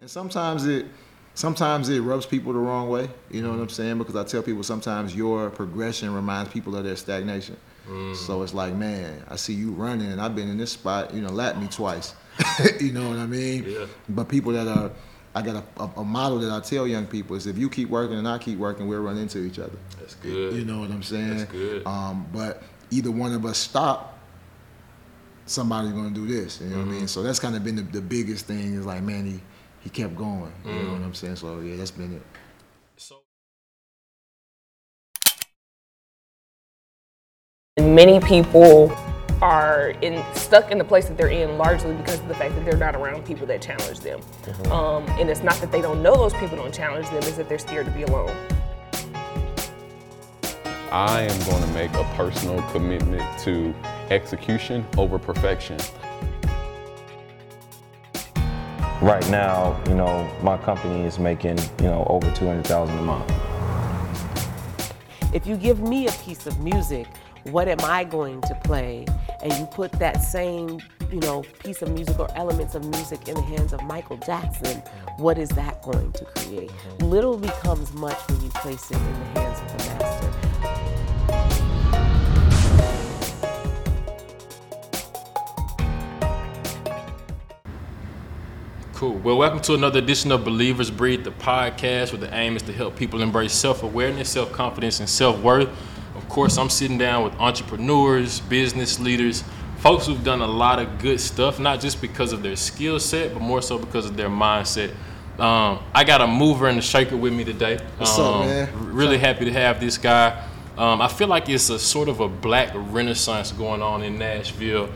And sometimes it sometimes it rubs people the wrong way. You know what I'm saying? Because I tell people sometimes your progression reminds people of their stagnation. Mm. So it's like, man, I see you running, and I've been in this spot. You know, lap me twice. you know what I mean? Yeah. But people that are, I got a, a, a model that I tell young people is if you keep working and I keep working, we'll run into each other. That's good. You know what I'm saying? That's good. Um, but either one of us stop, somebody's gonna do this. You know what Mm-hmm. I mean? So that's kind of been the, the biggest thing. Is like, man, he he kept going. You Mm. know what I'm saying? So yeah, that's been it. So Many people are in stuck in the place that they're in largely because of the fact that they're not around people that challenge them. Um, and it's not that they don't know those people don't challenge them; it's that they're scared to be alone. I am going to make a personal commitment to execution over perfection. Right now, you know, my company is making, you know, over 200,000 a month. if you give me a piece of music, what am I going to play? And you put that same, you know, piece of music or elements of music in the hands of Michael Jackson, what is that going to create? Mm-hmm. Little becomes much when you place it in the hands of the master. Cool. Well, welcome to another edition of Believers Breed, the podcast where the aim is to help people embrace self awareness, self confidence, and self worth. Of course, I'm sitting down with entrepreneurs, business leaders, folks who've done a lot of good stuff, not just because of their skill set, but more so because of their mindset. Um, I got a mover and a shaker with me today. What's up, Um, man? Really happy to have this guy. Um, I feel like it's a sort of a black renaissance going on in Nashville.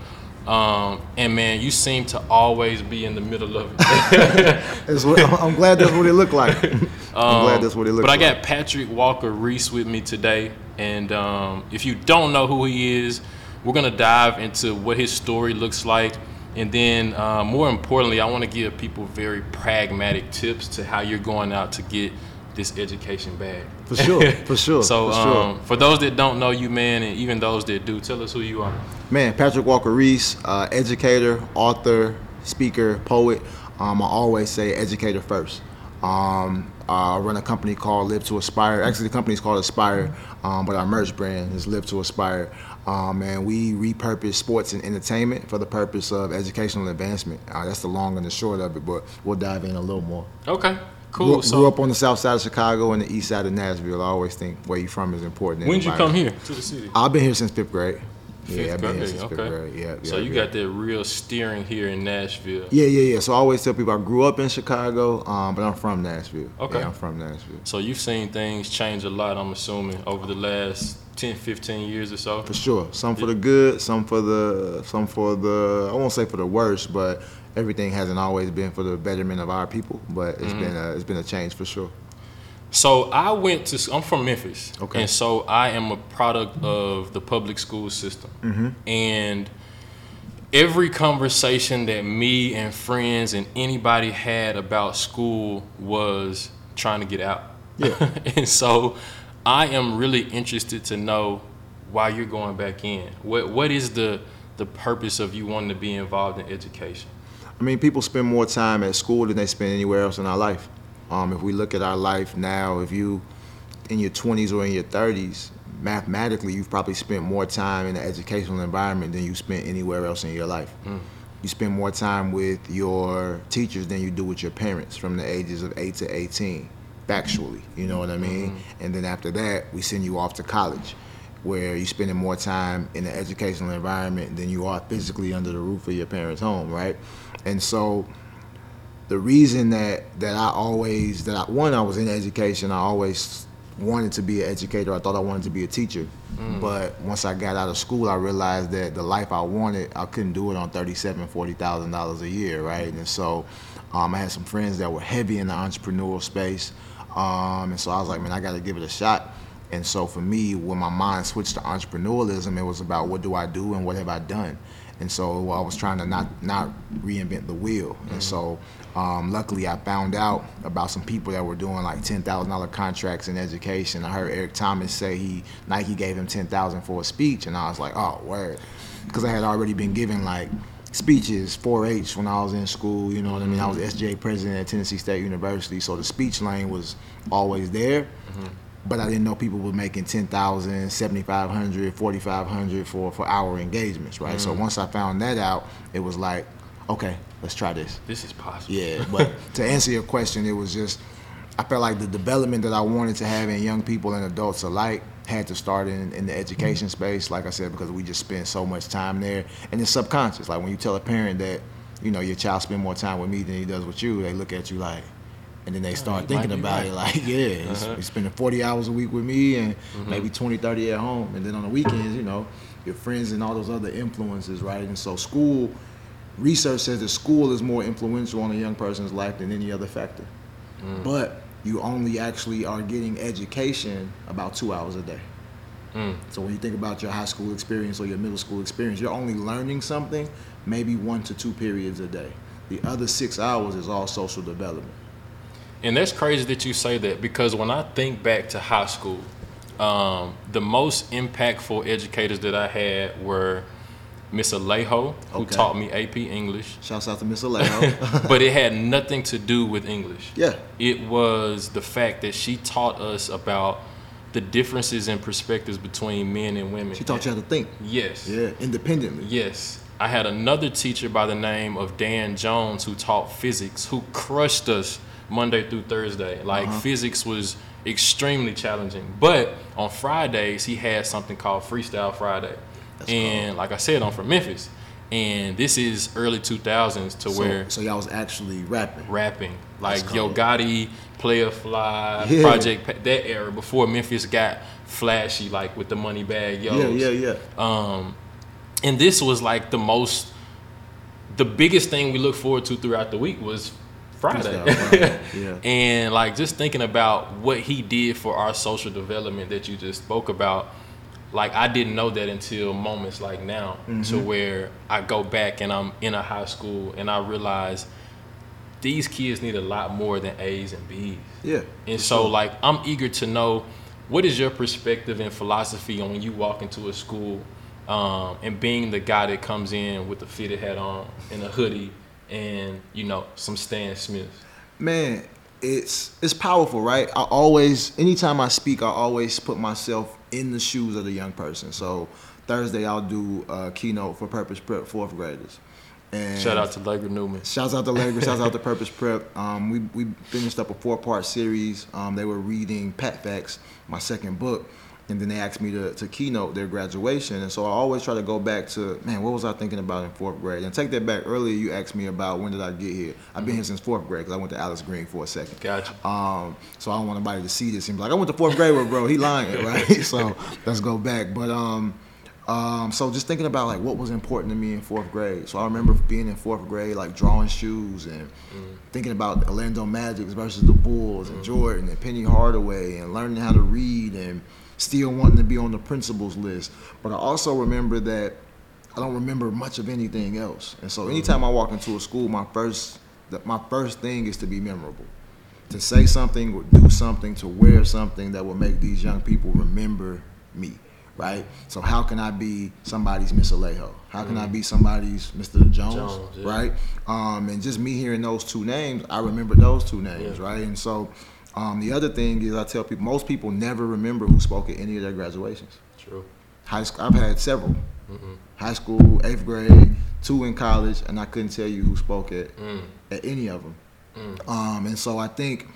Um, and man, you seem to always be in the middle of it. What, I'm glad that's what it looked like. I'm glad that's what it looked Um, But I like. got Patrick Walker Reese with me today, and um, if you don't know who he is, we're gonna dive into what his story looks like, and then uh, more importantly, I want to give people very pragmatic tips to how you're going out to get this education bag. For sure, for sure, So for sure. um, for those that don't know you, man, and even those that do, tell us who you are. Man, Patrick Walker Reese, uh, educator, author, speaker, poet. Um, I always say educator first. Um, I run a company called Live to Aspire. Actually, the company is called Aspire, um, but our merch brand is Live to Aspire. Um, and we repurpose sports and entertainment for the purpose of educational advancement. Uh, that's the long and the short of it, but we'll dive in a little more. Okay, cool. grew So up on the south side of Chicago and the east side of Nashville. I always think where you from is important. when did you come here to the city? I've been here since fifth grade. Yeah, I've been here since okay. Yeah, so you got that real steering here in Nashville. Yeah, yeah, yeah. So I always tell people I grew up in Chicago, um, but I'm from Nashville. Okay. Yeah, I'm from Nashville. So you've seen things change a lot, I'm assuming, over the last 10, 15 years or so. For sure. Some for the good, some for the some for the I won't say for the worst, but everything hasn't always been for the betterment of our people. But Mm-hmm. it's been a, it's been a change for sure. So I went to, I'm from Memphis. Okay. And so I am a product of the public school system. Mm-hmm. And every conversation that me and friends and anybody had about school was trying to get out. Yeah. and so I am really interested to know why you're going back in. What What is the, the purpose of you wanting to be involved in education? I mean, people spend more time at school than they spend anywhere else in our life. Um, if we look at our life now, if you in your 20s or in your 30s, mathematically, you've probably spent more time in the educational environment than you spent anywhere else in your life. You spend more time with your teachers than you do with your parents from the ages of 8 to 18, factually. You know what I mean? And then after that, we send you off to college where you're spending more time in the educational environment than you are physically under the roof of your parents' home, right? And so the reason that that I always that I one I was in education, I always wanted to be an educator. I thought I wanted to be a teacher. But once I got out of school, I realized that the life I wanted, I couldn't do it on thirty-seven, forty thousand dollars a year, right? And so um, I had some friends that were heavy in the entrepreneurial space, um, and so I was like, man, I got to give it a shot. And so for me, when my mind switched to entrepreneurialism, it was about what do I do and what have I done. And so I was trying to not not reinvent the wheel. And so um, luckily, I found out about some people that were doing like ten thousand dollar contracts in education. I heard Eric Thomas say he Nike gave him ten thousand for a speech, and I was like, oh word, because I had already been given like speeches, 4-H when I was in school. You know what I mean? I was SGA president at Tennessee State University, so the speech lane was always there. But I didn't know people were making 10,000, 7,500, 4,500 for for hour engagements, right? So once I found that out, it was like, okay, let's try this. This is possible. Yeah, but to answer your question, it was just I felt like the development that I wanted to have in young people and adults alike had to start in, in the education mm-hmm. space, like I said, because we just spend so much time there, and it's subconscious. Like when you tell a parent that, you know, your child spend more time with me than he does with you, they look at you like, and then they start thinking about right. it like, yeah, he's, uh-huh. he's spending 40 hours a week with me and mm-hmm. maybe 20, 30 at home, and then on the weekends, you know, your friends and all those other influences, right? And so school, research says that school is more influential on a young person's life than any other factor. But you only actually are getting education about two hours a day. So when you think about your high school experience or your middle school experience, you're only learning something maybe one to two periods a day. The other six hours is all social development. And that's crazy that you say that because when I think back to high school, um, the most impactful educators that I had were Miss Alejo, who Okay. taught me AP English, Shouts out to Miss Alejo. but it had nothing to do with English. Yeah. It was the fact that she taught us about the differences in perspectives between men and women. she taught you how to think. Yes. Yeah, independently. Yes. I had another teacher by the name of Dan Jones who taught physics, who crushed us Monday through Thursday. Like Uh-huh. physics was extremely challenging. But on Fridays, he had something called Freestyle Friday. And like I said, I'm from Memphis. And this is early 2000s to So, where so y'all was actually rapping. rapping. Like That's Yo. Gotti, Playa Fly, Yeah. Project, that era before Memphis got flashy, like with the money bag, yo. Yeah, yeah, yeah. Um, and this was like the most, the biggest thing we look forward to throughout the week was Friday. Friday, yeah. and like just thinking about what he did for our social development that you just spoke about, like I didn't know that until moments like now, to Mm-hmm. where I go back and I'm in a high school and I realize these kids need a lot more than A's and B's. Yeah. And so, sure. like, I'm eager to know what is your perspective and philosophy on when you walk into a school um, and being the guy that comes in with a fitted hat on and a hoodie and, you know, some Stan Smiths. man it's it's powerful right i always anytime i speak i always put myself in the shoes of the young person so thursday i'll do a keynote for purpose prep fourth graders and Shout out to Lager Newman. Shouts out to Labor, shouts out to Purpose Prep. Um, we, we finished up a four part series. Um, they were reading Pat Facts, my second book, and then they asked me to, to keynote their graduation. And so I always try to go back to, man, what was I thinking about in fourth grade? And take that back earlier, you asked me about when did I get here. I've been here since fourth grade because I went to Alex Green for a second. Gotcha. Um, so I don't want anybody to see this and be like, I went to fourth grade with bro. He lying, right? so let's go back. But um, um, so just thinking about like what was important to me in fourth grade. So I remember being in fourth grade, like drawing shoes and thinking about Orlando Magic versus the Bulls and Jordan and Penny Hardaway and learning how to read and still wanting to be on the principals list. But I also remember that I don't remember much of anything else. And so anytime I walk into a school, my first the, my first thing is to be memorable. To say something or do something, to wear something that will make these young people remember me, right? So how can I be somebody's Miss Alejo? How can I be somebody's Mr. Jones, Jones, yeah. right? Um, and just me hearing those two names, I remember those two names, right? And so um, the other thing is I tell people, most people never remember who spoke at any of their graduations True. high school. I've had several. High school, eighth grade, two in college, and I couldn't tell you who spoke at at any of them. Um, and so I think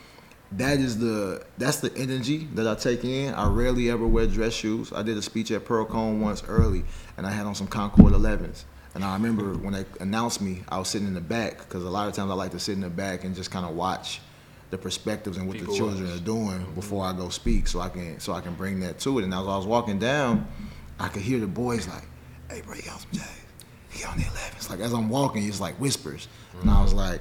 that is the that's the energy that I take in. I rarely ever wear dress shoes. I did a speech at Pearl-Cohn once early, and I had on some Concord 11s. And I remember when they announced me, I was sitting in the back because a lot of times I like to sit in the back and just kind of watch the perspectives and what People the children watch. are doing mm-hmm. before I go speak, so I can so I can bring that to it. And as I was walking down, I could hear the boys like, "Hey, bro, you got some J's? He on the 11s." Like as I'm walking, it's like whispers, and I was mm-hmm. like,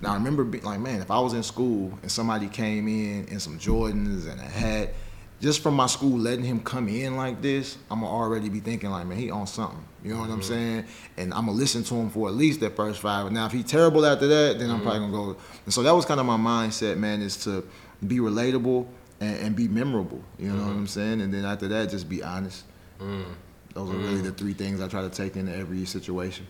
now I remember being like, man, if I was in school and somebody came in in some Jordans and a hat, just from my school letting him come in like this, I'm gonna already be thinking like, man, he on something. You know what I'm mm-hmm. saying? And I'm gonna listen to him for at least that first five. Now if he's terrible after that, then I'm mm-hmm. probably gonna go. And so that was kind of my mindset, man, is to be relatable and, and be memorable. You know what mm-hmm. I'm saying? And then after that, just be honest. Those are really the three things I try to take into every situation.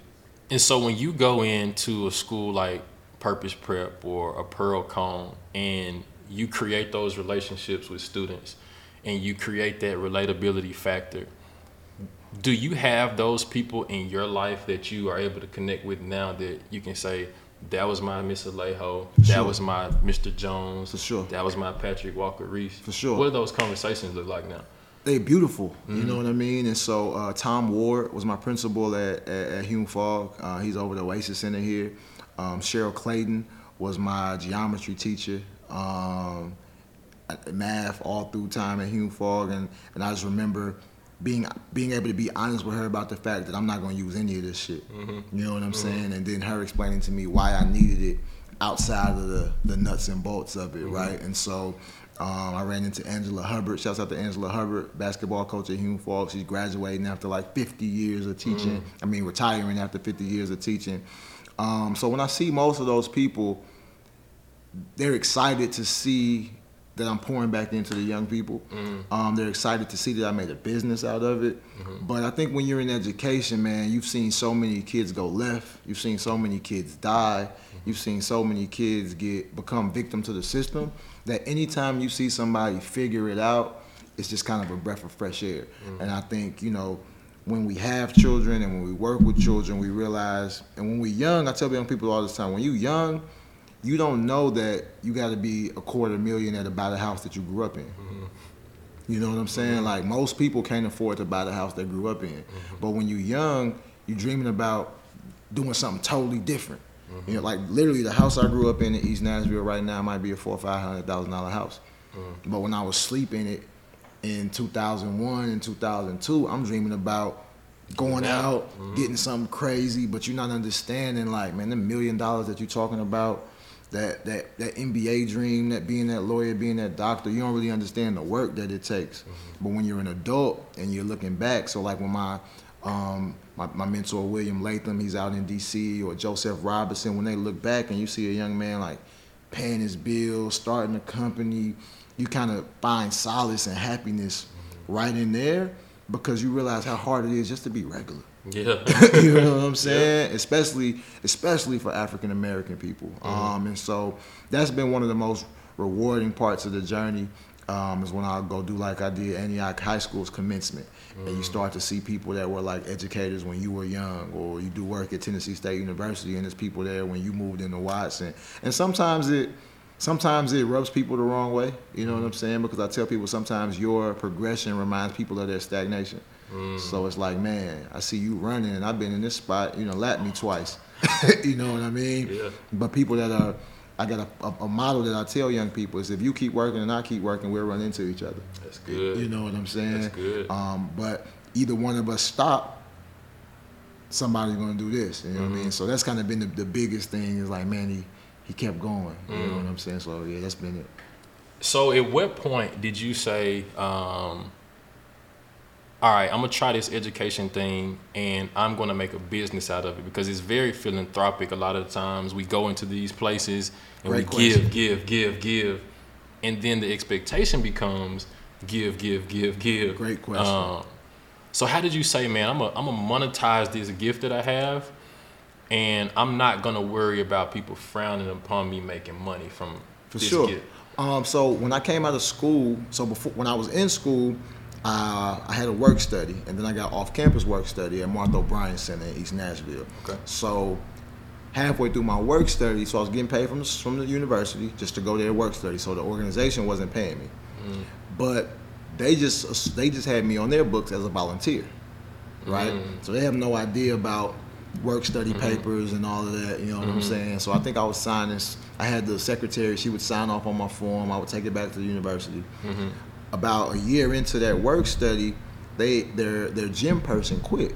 And so when you go into a school like Purpose Prep or a Pearl-Cohn and you create those relationships with students and you create that relatability factor, do you have those people in your life that you are able to connect with now that you can say, that was my Mr. Alejo, that sure. was my Mr. Jones, For sure. that was my Patrick Walker Reese? For sure. What do those conversations look like now? they beautiful. You know what I mean? And so uh, Tom Ward was my principal at, at, at Hume Fogg. Uh, he's over the Oasis Center here. Um, Cheryl Clayton was my geometry teacher. Um, math all through time at Hume Fogg, and, and I just remember being being able to be honest with her about the fact that I'm not going to use any of this shit. You know what I'm saying? And then her explaining to me why I needed it outside of the, the nuts and bolts of it, right? And so um, I ran into Angela Hubbard. Shouts out to Angela Hubbard, basketball coach at Hume Fogg. She's graduating after like 50 years of teaching. I mean, retiring after 50 years of teaching. Um, so when I see most of those people, they're excited to see that I'm pouring back into the young people. Mm-hmm. Um, they're excited to see that I made a business out of it. Mm-hmm. But I think when you're in education, man, you've seen so many kids go left. You've seen so many kids die. Mm-hmm. You've seen so many kids get become victim to the system that anytime you see somebody figure it out, it's just kind of a breath of fresh air. And I think you know when we have children and when we work with children, we realize, and when we're young, I tell young people all the time, when you're young, you don't know that you got to be a quarter millionaire to buy the house that you grew up in. Mm-hmm. You know what I'm saying? Mm-hmm. Like most people can't afford to buy the house they grew up in. Mm-hmm. But when you're young, you're dreaming about doing something totally different. You know, like literally the house I grew up in in East Nashville right now might be a four or five hundred thousand dollar house. But when I was sleeping it in 2001 and 2002, I'm dreaming about going out, getting something crazy, but you're not understanding like, man, the million dollars that you're talking about, that that that MBA dream, that being that lawyer, being that doctor, you don't really understand the work that it takes. But when you're an adult and you're looking back, so like when my um, my, my mentor William Latham, he's out in D.C. or Joseph Robinson, when they look back and you see a young man like paying his bills, starting a company, you kind of find solace and happiness right in there because you realize how hard it is just to be regular. Yeah. you know what I'm saying? Especially, especially for African American people. Um, and so that's been one of the most rewarding parts of the journey. Um, is when I go do like I did Antioch High School's commencement, and you start to see people that were like educators when you were young, or you do work at Tennessee State University, and there's people there when you moved into Watson. And sometimes it, sometimes it rubs people the wrong way. You know what I'm saying? Because I tell people sometimes your progression reminds people of their stagnation. So it's like, man, I see you running, and I've been in this spot. You know, lap me twice. you know what I mean? Yeah. But people that are, I got a, a, a model that I tell young people is if you keep working and I keep working, we'll run into each other. That's good. You know what I'm saying? That's good. Um, but either one of us stop, somebody's gonna do this. You know Mm-hmm. what I mean? So that's kind of been the, the biggest thing. Is like, man, he he kept going. You Mm. know what I'm saying? So yeah, that's been it. So, at what point did you say, um, "All right, I'm gonna try this education thing, and I'm gonna make a business out of it"? Because it's very philanthropic. A lot of the times, we go into these places and Great we question. give, give, give, give, and then the expectation becomes give, give, give, give. Great question. Um, so, how did you say, "Man, I'm gonna I'm gonna monetize this gift that I have"? And I'm not gonna worry about people frowning upon me making money from For this sure. gift. Um, so when I came out of school, so before when I was in school, uh, I had a work study, and then I got off-campus work study at Martha O'Bryan Center in East Nashville. Okay. So halfway through my work study, so I was getting paid from the, from the university just to go there work study. So the organization wasn't paying me, mm. but they just uh, they just had me on their books as a volunteer, right? Mm. So they have no idea about work study mm-hmm. papers and all of that. You know what I'm mm-hmm. saying? So I think I was signing. I had the secretary. She would sign off on my form. I would take it back to the university. Mm-hmm. About a year into that work study, they their their gym person quit.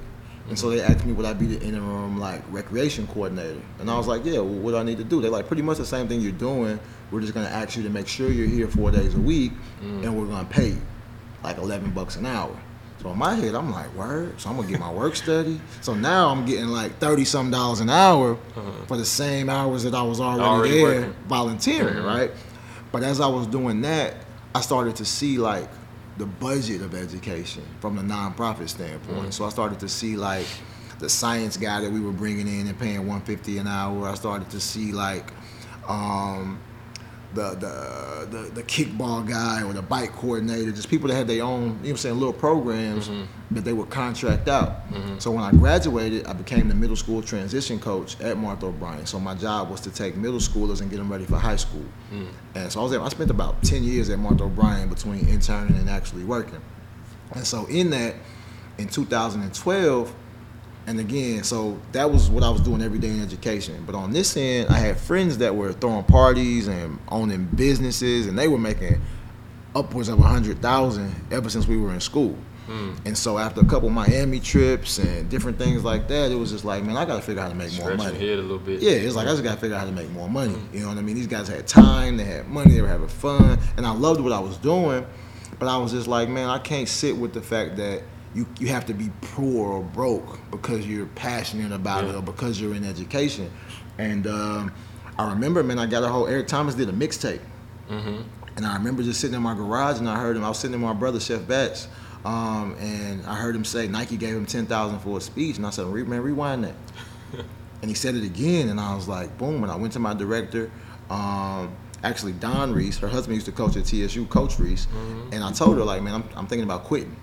And so they asked me would I be the interim like recreation coordinator, and I was like, yeah. Well, what do I need to do? They're like pretty much the same thing you're doing. We're just gonna ask you to make sure you're here four days a week, mm. and we're gonna pay you like 11 bucks an hour. So in my head, I'm like, word. So I'm gonna get my work study. So now I'm getting like 30 some dollars an hour uh-huh. for the same hours that I was already, Already there working. volunteering, mm-hmm. right? But as I was doing that, I started to see like the budget of education from the nonprofit standpoint. So I started to see like the the science guy that we were bringing in and paying 150 an hour. I started to see like um, the, the the the kickball guy or the bike coordinator, just people that had their own, you know what I'm saying, little programs mm-hmm. that they would contract out. Mm-hmm. So when I graduated, I became the middle school transition coach at Martha O'Bryan. So my job was to take middle schoolers and get them ready for high school. Mm. And so I was there, I spent about 10 years at Martha O'Bryan between interning and actually working. And so in that, in 2012, and again, so that was what I was doing every day in education. But on this end, I had friends that were throwing parties and owning businesses, and they were making upwards of a hundred thousand ever since we were in school. Hmm. And so after a couple Miami trips and different things like that, it was just like, man, I got to figure out how to make more Stretch your money. head a little bit. Yeah, it's like I just gotta figure out how to make more money. Hmm. You know what I mean? These guys had time, they had money, they were having fun, and I loved what I was doing. But I was just like, man, I can't sit with the fact that you you have to be poor or broke because you're passionate about it or because you're in education. And um, I remember, man, I got a whole Eric Thomas did a mixtape. And I remember just sitting in my garage and I heard him. I was sitting in my brother Chef Batts, um, and I heard him say Nike gave him ten thousand for a speech, and I said, "Man, rewind that." and he said it again, and I was like, "Boom!" And I went to my director, um, actually Dawn Reese. Her husband used to coach at TSU, Coach Reese, and I told her like, "Man, I'm, I'm thinking about quitting."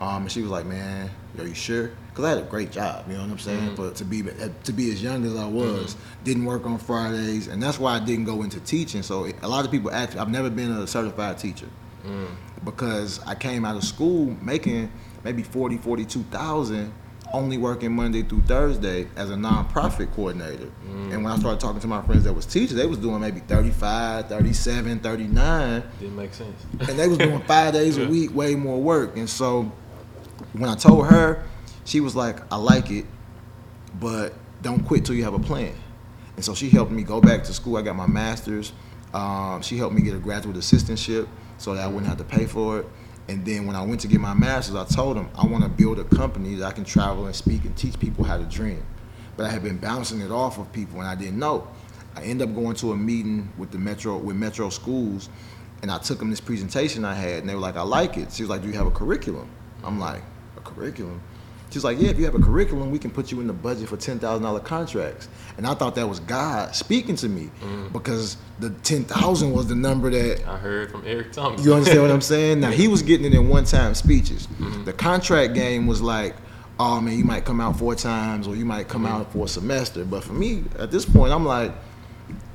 Um, and she was like, "Man, are you sure?" Because I had a great job, you know what I'm saying. Mm-hmm. But to be eh, to be as young as I mm-hmm. was, didn't work on Fridays, and that's why I didn't go into teaching. So a lot of people ask, I've never been a certified teacher mm. because I came out of school making maybe 40, 42,000 only working Monday through Thursday as a nonprofit coordinator. Mm. And when I started talking to my friends that was teachers, they was doing maybe 35, 37, 39 Didn't make sense. and they was doing five days a week, way more work. And so when I told her, she was like, "I like it, but don't quit till you have a plan." And so she helped me go back to school. I got my master's. Um, she helped me get a graduate assistantship so that I wouldn't have to pay for it. And then when I went to get my master's, I told them I want to build a company that I can travel and speak and teach people how to dream. But I had been bouncing it off of people, and I didn't know. I ended up going to a meeting with the Metro with Metro Schools, and I took them this presentation I had, and they were like, "I like it." She was like, "Do you have a curriculum?" I'm like, "A curriculum?" She's like, "Yeah, if you have a curriculum, we can put you in the budget for ten thousand dollar contracts." And I thought that was God speaking to me mm-hmm. because the ten thousand was the number that I heard from Eric Thomas. you understand what I'm saying? Now he was getting it in one time speeches. Mm-hmm. The contract game was like, oh man, you might come out four times or you might come mm-hmm. out for a semester. But for me, at this point, I'm like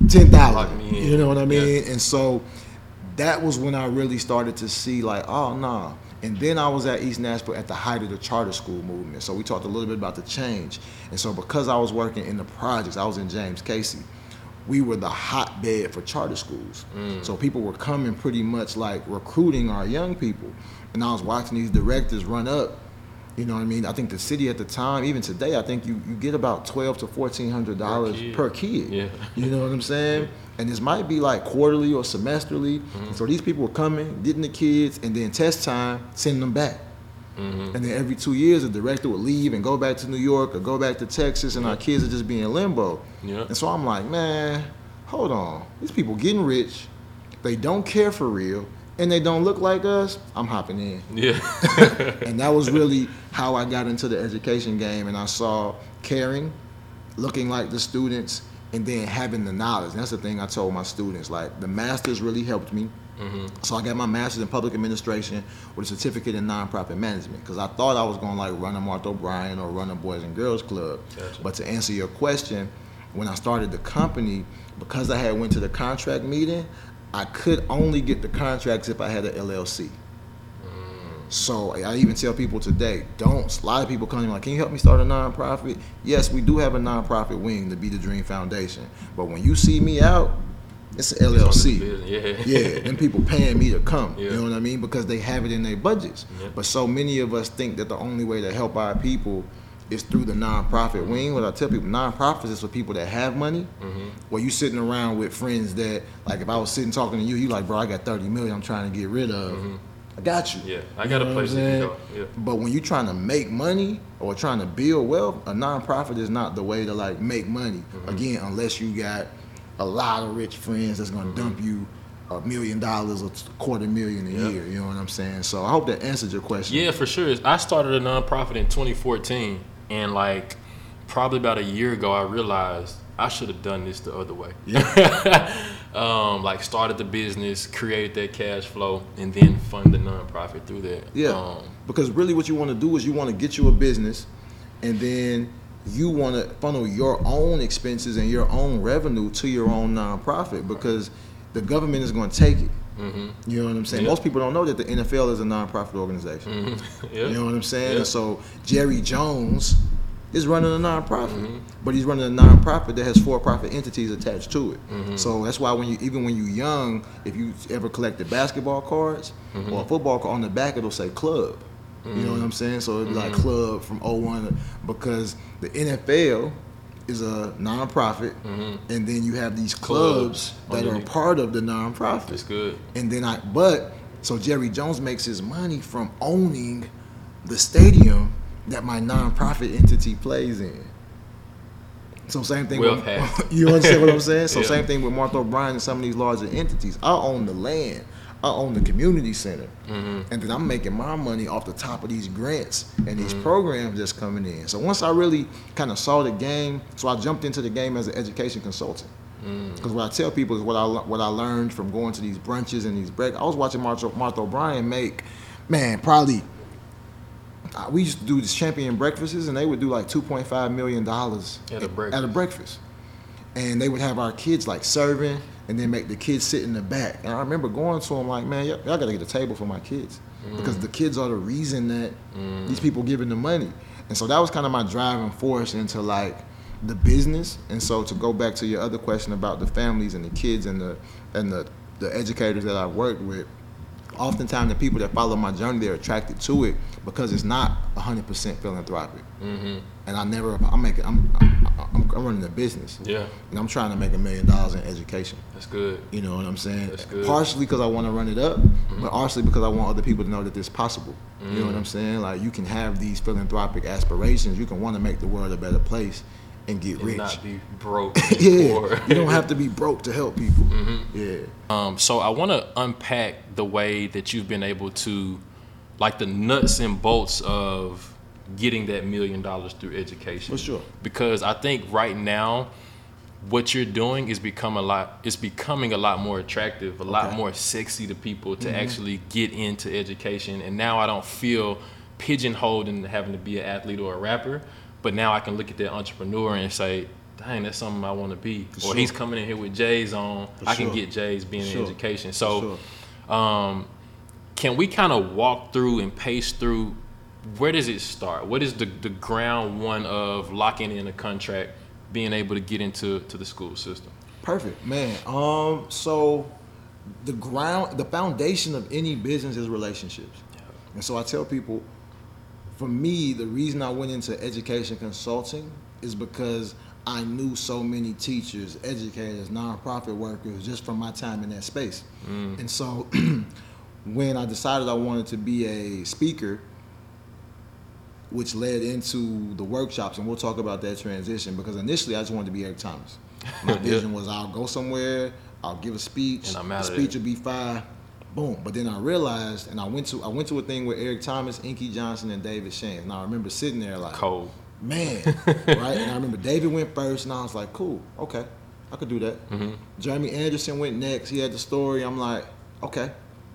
ten thousand. You know what I mean? And so that was when I really started to see like, oh nah. And then I was at East Nashville at the height of the charter school movement. So we talked a little bit about the change. And so because I was working in the projects, I was in James Cayce we were the hotbed for charter schools. Mm. So people were coming pretty much like recruiting our young people. And I was watching these directors run up. You know what I mean? I think the city at the time, even today, I think you, you get about twelve to fourteen hundred dollars kid. per kid. Yeah. You know what I'm saying? And this might be like quarterly or semesterly. Mm-hmm. So these people were coming, getting the kids, and then test time, sending them back. Mm-hmm. And then every two years, the director would leave and go back to New York or go back to Texas, and our kids are just being limbo. Yeah. And so I'm like, man, hold on. These people getting rich, they don't care for real, and they don't look like us. I'm hopping in. Yeah. And that was really how I got into the education game, and I saw caring, looking like the students, and then having the knowledge. And that's the thing I told my students. Like the masters really helped me. Mm-hmm. So I got my master's in public administration with a certificate in nonprofit management because I thought I was going to like run a Martha O'Bryan or run a Boys and Girls Club. Gotcha. But to answer your question, when I started the company, because I had went to the contract meeting, I could only get the contracts if I had an LLC. So I even tell people today, don't. A lot of people come to me like, "Can you help me start a nonprofit?" Yes, we do have a nonprofit wing, the Be the Dream Foundation. But when you see me out, it's an LLC. Yeah. Yeah, them people paying me to come. Yeah. You know what I mean? Because they have it in their budgets. Yeah. But so many of us think that the only way to help our people is through the nonprofit wing. What I tell people, nonprofits is for people that have money. Mm-hmm. Where you sitting around with friends that, like, if I was sitting talking to you, you like, bro, I got thirty million, I'm trying to get rid of. I got you. Mm-hmm. Yeah, I got a know what place you saying? go. Yeah. But when you're trying to make money or trying to build wealth, a nonprofit is not the way to like make money. Mm-hmm. Again, unless you got a lot of rich friends that's gonna dump you a million dollars or a quarter million a Yeah. year. You know what I'm saying? So I hope that answers your question. Yeah, for sure. I started a nonprofit in 2014, and like probably about a year ago, I realized I should have done this the other way. um, like started the business, created that cash flow, and then fund the nonprofit through that. Yeah. Um, because really, what you want to do is you want to get you a business, and then you want to funnel your own expenses and your own revenue to your own nonprofit because the government is going to take it. You know what I'm saying? Yeah. Most people don't know that the NFL is a nonprofit organization. yeah. You know what I'm saying? Yeah. So Jerry Jones is running a nonprofit, mm-hmm. but he's running a nonprofit that has for-profit entities attached to it. Mm-hmm. So that's why when you even when you're young, if you ever collected basketball cards mm-hmm. or a football card, on the back it'll say club. You know what I'm saying? So it'd be like club from 01 because the NFL is a nonprofit, and then you have these clubs, Clubs oh, that are part of the nonprofit. That's good. And then I, but so Jerry Jones makes his money from owning the stadium that my nonprofit entity plays in. So same thing. With, you understand what I'm saying? So Yeah. same thing with Martha O'Bryan and some of these larger entities. I own the land. I own the community center, Mm-hmm. and then I'm making my money off the top of these grants and Mm-hmm. these programs that's coming in. So once I really kind of saw the game, so I jumped into the game as an education consultant. Mm. Because what I tell people is what I what I learned from going to these brunches and these break. I was watching Martha, Martha O'Bryan make, man, probably. Uh, We used to do these champion breakfasts, and they would do like two point five million dollars At a breakfast. At a breakfast, and they would have our kids like serving, and then make the kids sit in the back. And I remember going to them like, man, y'all, y'all got to get a table for my kids because the kids are the reason that these people giving the money. And so that was kind of my driving force into like the business. And so to go back to your other question about the families and the kids and the and the the educators that I worked with, oftentimes the people that follow my journey they're attracted to it because it's not 100% philanthropic. Mm-hmm. And I never, I'm making, I'm, I'm, I'm, running a business. Yeah. And I'm trying to make a million dollars in education. That's good. You know what I'm saying? That's good. Partially because I want to run it up, but partially because I want other people to know that this possible. You know what I'm saying? Like you can have these philanthropic aspirations. You can want to make the world a better place and get And rich. not be broke. yeah. you don't have to be broke to help people. Yeah. Um, so I want to unpack the way that you've been able to, like the nuts and bolts of getting that million dollars through education. For sure. Because I think right now, what you're doing is become a lot. It's becoming a lot more attractive, a lot more sexy to people to actually get into education. And now I don't feel pigeonholed into having to be an athlete or a rapper. But now I can look at that entrepreneur and say, dang, that's something I want to be. Or sure. he's coming in here with J's on. For I can sure. get J's being Sure. in education. So, um, can we kind of walk through and pace through where does it start? What is the, the ground one of locking in a contract, being able to get into to the school system? Perfect, man. Um, so the ground, the foundation of any business is relationships, and so I tell people, for me, the reason I went into education consulting is because I knew so many teachers, educators, nonprofit workers just from my time in that space, mm. and so when I decided I wanted to be a speaker, which led into the workshops, and we'll talk about that transition because initially I just wanted to be Eric Thomas. My vision was I'll go somewhere, I'll give a speech, And I'm the speech will be fine, boom. But then I realized, and I went to I went to a thing with Eric Thomas, Inky Johnson, and David Shane. And I remember sitting there like, Cold. man, right? And I remember David went first, and I was like, cool, okay, I could do that. Mm-hmm. Jeremy Anderson went next. He had the story. I'm like, okay,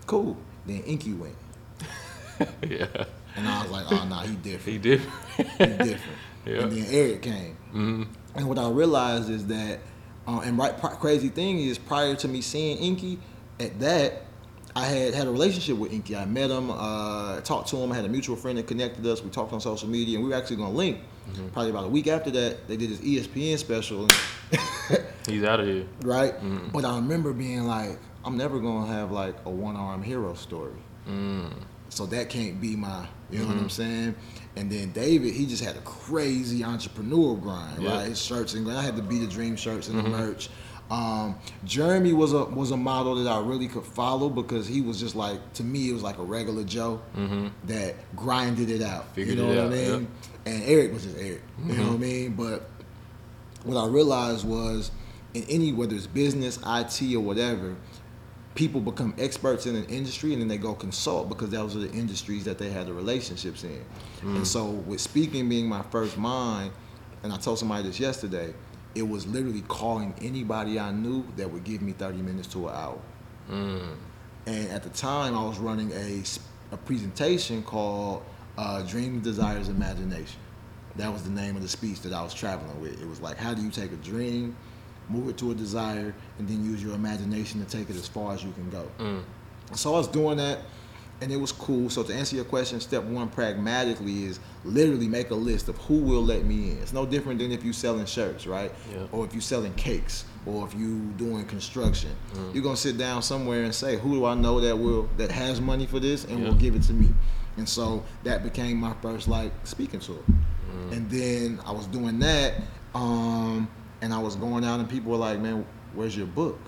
cool. Then Inky went, yeah, and I was like, oh nah, he different. he did. He different. Yeah. Mm-hmm. And then Eric came. And what I realized is that, uh, and right, crazy thing is, prior to me seeing Inky, at that, I had had a relationship with Inky. I met him, uh, talked to him. I had a mutual friend that connected us. We talked on social media, and we were actually going to link. Mm-hmm. Probably about a week after that, they did this ESPN special, He's out of here. right? But I remember being like, I'm never going to have like a one arm hero story. So that can't be my, you know what I'm saying? And then David, he just had a crazy entrepreneur grind, Yeah. right? His shirts and I had to be the dream shirts and the merch. Um, Jeremy was a was a model that I really could follow because he was just like to me it was like a regular Joe mm-hmm. that grinded it out. Figured you know what out, I mean? And Eric was just Eric. You know what I mm-hmm. mean? But what I realized was in any whether it's business, IT, or whatever, people become experts in an industry and then they go consult because those are the industries that they had the relationships in. And mm. so with speaking being my first mind, and I told somebody this yesterday, it was literally calling anybody I knew that would give me 30 minutes to an hour. And at the time, I was running a, a presentation called uh, Dreams, Desires, Imagination. That was the name of the speech that I was traveling with. It was like, how do you take a dream, move it to a desire, and then use your imagination to take it as far as you can go. So I was doing that, and it was cool. So to answer your question, step one, pragmatically, is literally make a list of who will let me in. It's no different than if you're selling shirts, right? Yeah. Or if you're selling cakes, or if you doing construction. You're gonna sit down somewhere and say, who do I know that will that has money for this and will give it to me. And so that became my first like speaking tour. And then I was doing that, um, and I was going out, and people were like, "Man, where's your book?"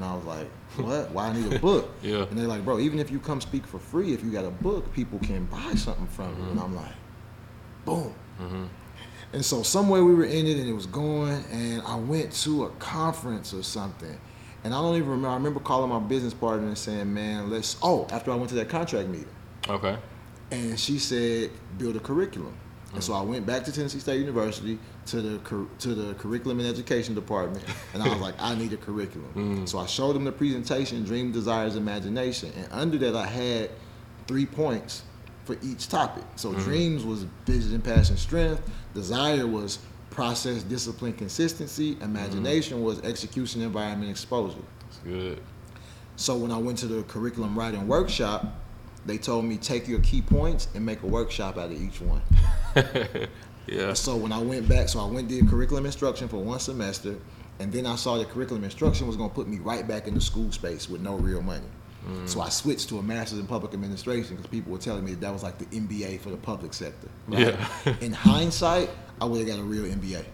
And I was like, "What? Why I need a book?" Yeah. And they're like, "Bro, even if you come speak for free, if you got a book, people can buy something from you." And I'm like, "Boom." Mm-hmm. And so somewhere we were in it, and it was going, and I went to a conference or something. And I don't even remember. I remember calling my business partner and saying, "Man, let's." Oh, after I went to that contract meeting Okay. and she said build a curriculum. And so mm. I went back to Tennessee State University to the to the curriculum and education department, and I was like, I need a curriculum. Mm. So I showed them the presentation, Dream, Desires, Imagination, and under that I had three points for each topic. So mm. dreams was vision, passion, strength. Desire was process, discipline, consistency. Imagination mm. was execution, environment, exposure. That's good. So when I went to the curriculum writing workshop, they told me take your key points and make a workshop out of each one. Yeah. So when I went back, so I went did curriculum instruction for one semester, and then I saw the curriculum instruction was going to put me right back in the school space with no real money. So I switched to a master's in public administration because people were telling me that, that was like the MBA for the public sector. Right? Yeah. in hindsight, I would have got a real MBA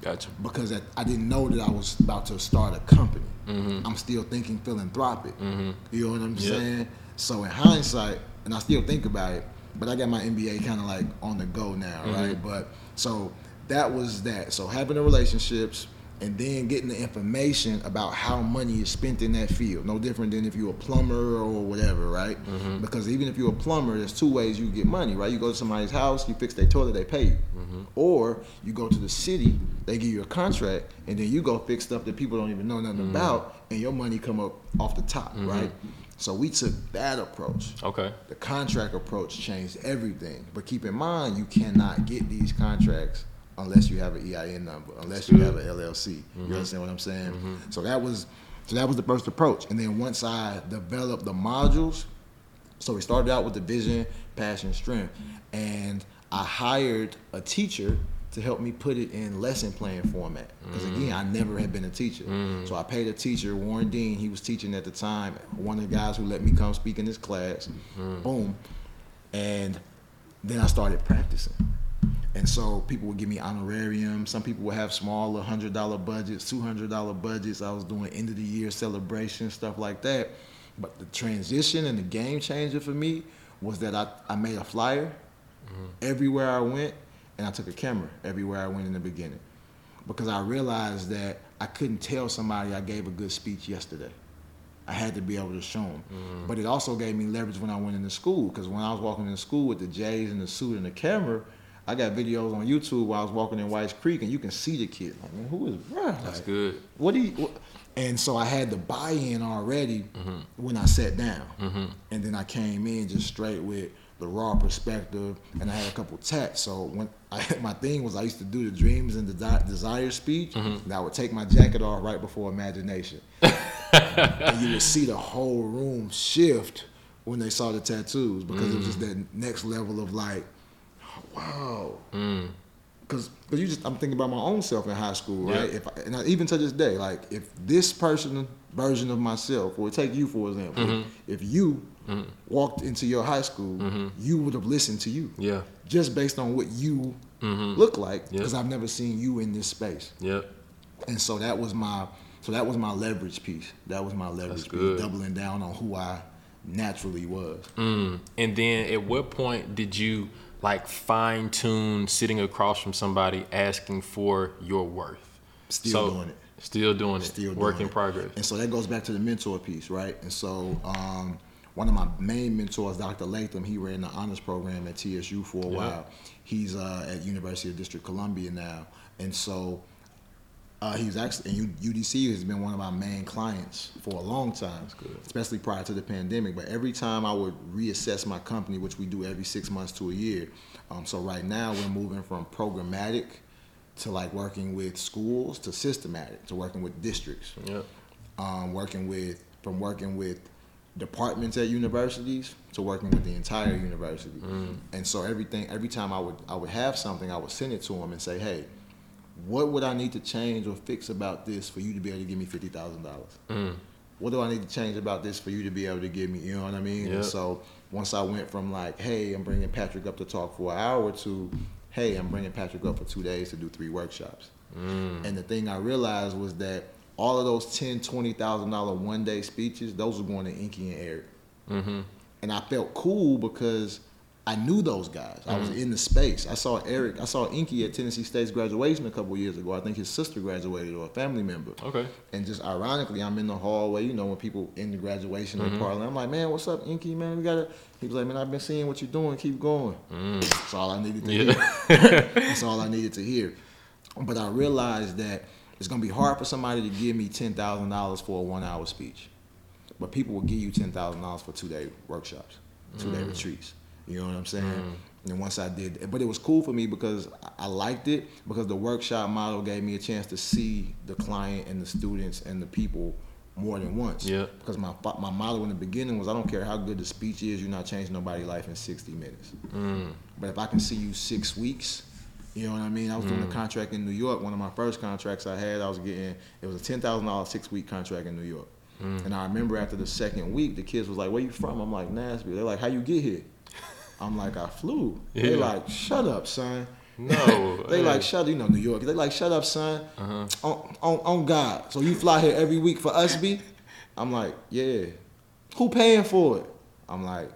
Gotcha. because I, didn't know that I was about to start a company. Mm-hmm. I'm still thinking philanthropic. You know what I'm saying? So in hindsight, and I still think about it, but I got my MBA kind of like on the go now, Mm-hmm. right? But so that was that. So having the relationships and then getting the information about how money is spent in that field. No different than if you're a plumber or whatever, right? Mm-hmm. Because even if you're a plumber, there's two ways you get money, right? You go to somebody's house, you fix their toilet, they pay you. Mm-hmm. Or you go to the city, they give you a contract, and then you go fix stuff that people don't even know nothing Mm-hmm. about, and your money come up off the top, right? So we took that approach. Okay. The contract approach changed everything. But keep in mind, you cannot get these contracts unless you have an EIN number, unless you have an LLC. You mm-hmm. understand what I'm saying? Mm-hmm. So that was, so that was the first approach. And then once I developed the modules, so we started out with the vision, passion, strength, and I hired a teacher to help me put it in lesson plan format. Because again, mm. I never had been a teacher, mm. so I paid a teacher, Warren Dean. He was teaching at the time. One of the guys who let me come speak in his class. Mm-hmm. Boom, and then I started practicing. And so people would give me honorarium. Some people would have smaller hundred dollar budgets, two hundred dollar budgets. I was doing end of the year celebration stuff like that. But the transition and the game changer for me was that I, I made a flyer mm-hmm. everywhere I went, and I took a camera everywhere I went in the beginning, because I realized that I couldn't tell somebody I gave a good speech yesterday. I had to be able to show them. Mm-hmm. But it also gave me leverage when I went into school because when I was walking in school with the J's and the suit and the camera, I got videos on YouTube while I was walking in Whites Creek and you can see the kid. Like, man, who is bruh? That's Like, good. What do you? What? And so I had the buy-in already mm-hmm. when I sat down, mm-hmm. and then I came in just straight with the raw perspective, and I had a couple tats. So when I, my thing was, I used to do the dreams and the de- desire speech, mm-hmm. and I would take my jacket off right before imagination, and you would see the whole room shift when they saw the tattoos because it was just mm. that next level of like, wow. Mm. Cause, cause you just, I'm thinking about my own self in high school, right? Yeah. If I, and I, even to this day, like if this person version of myself, or take you for example, Mm-hmm. if you walked into your high school, you would have listened to you, Yeah. just based on what you look like, Mm-hmm. Because I've never seen you in this space, Yep. and so that was my, so that was my leverage piece. That was my leverage piece, doubling down on who I naturally was. And then at what point did you like fine tune sitting across from somebody asking for your worth? Still doing it. Still doing it. Still doing Work doing in progress. And so that goes back to the mentor piece, right? And so um, one of my main mentors, Dr. Latham, he ran the honors program at TSU for a while. He's uh, at University of District Columbia now, and so uh, he's actually and UDC has been one of my main clients for a long time, especially prior to the pandemic. But every time I would reassess my company, which we do every six months to a year. Um, so right now we're moving from programmatic to like working with schools to systematic to working with districts um, working with from working with departments at universities to working with the entire university. Mm. And so everything every time I would I would have something, I would send it to them and say, hey, what would I need to change or fix about this for you to be able to give me fifty thousand dollars? Mm. What do I need to change about this for you to be able to give me? You know what I mean? Yep. And so once I went from like, hey, I'm bringing Patrick up to talk for an hour to, hey, I'm bringing Patrick up for two days to do three workshops. Mm. And the thing I realized was that all of those ten, twenty thousand dollar one day speeches, those were going to Inky and Eric. Mm-hmm. And I felt cool because I knew those guys. I was mm-hmm. in the space. I saw Eric. I saw Inky at Tennessee State's graduation a couple years ago. I think his sister graduated or a family member. Okay. And just ironically, I'm in the hallway. You know, when people in the graduation mm parlor, I'm like, man, what's up, Inky? Man, we gotta. He was like, man, I've been seeing what you're doing. Keep going. Mm. That's all I needed to Yeah. hear. That's all I needed to hear. But I realized that it's gonna be hard for somebody to give me ten thousand dollars for a one hour speech. But people will give you ten thousand dollars for two day workshops, two day mm. retreats. You know what I'm saying? Mm. And once I did, but it was cool for me because I- I liked it because the workshop model gave me a chance to see the client and the students and the people more than once. Yeah. Because my my model in the beginning was I don't care how good the speech is, you're not changing nobody's life in 60 minutes. Mm. But if I can see you six weeks, you know what I mean? I was doing a mm. contract in New York. One of my first contracts I had, I was getting it was a ten thousand dollar six week contract in New York. Mm. And I remember after the second week, the kids was like, "Where you from?" I'm like, "Nashville." They're like, "How you get here?" I'm like, "I flew." They Yeah. like, "Shut up, son." No, they hey. like, "Shut," you know, New York. They like, "Shut up, son." Uh-huh. On, on on God. So you fly here every week for us, be? I'm like, "Yeah." Who paying for it? I'm like,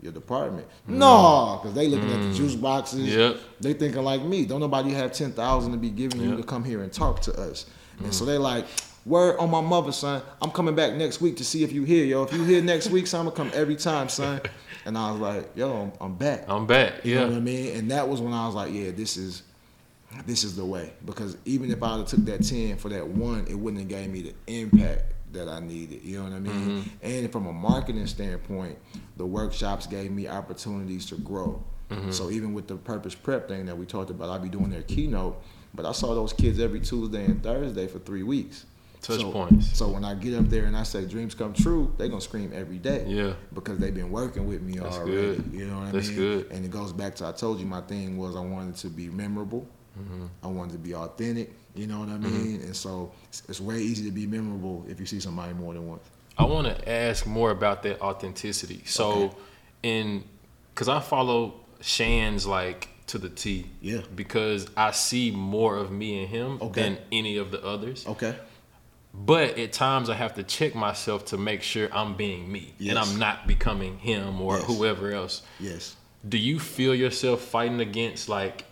your department. No, mm. because they looking at the mm. juice boxes. Yep. They thinking like me. Don't nobody have ten thousand to be giving you to come here and talk to us. And so mm. they like, word on my mother, son. I'm coming back next week to see if you here, yo. If you here next week, son, I'm gonna come every time, son. And I was like, yo, I'm, I'm back. I'm back. You know what I mean? And that was when I was like, yeah, this is this is the way. Because even if I took that ten for that one, it wouldn't have gave me the impact that I needed. You know what I mean? Mm-hmm. And from a marketing standpoint, the workshops gave me opportunities to grow. Mm-hmm. So even with the purpose prep thing that we talked about, I'd be doing their keynote. But I saw those kids every Tuesday and Thursday for three weeks. Touch so, points. So when I get up there and I say dreams come true, they're gonna scream every day. Yeah. Because they've been working with me That's already. good. You know what That's I mean? That's good. And it goes back to I told you my thing was I wanted to be memorable. Mm-hmm. I wanted to be authentic. You know what I mm-hmm. mean? And so it's, it's way easy to be memorable if you see somebody more than once. I want to ask more about that authenticity. So, Okay. in because I follow Shan's like to the T. Yeah. Because I see more of me in him Okay. than any of the others. Okay. But at times I have to check myself to make sure I'm being me and I'm not becoming him or Yes. whoever else. Yes. Do you feel yourself fighting against like,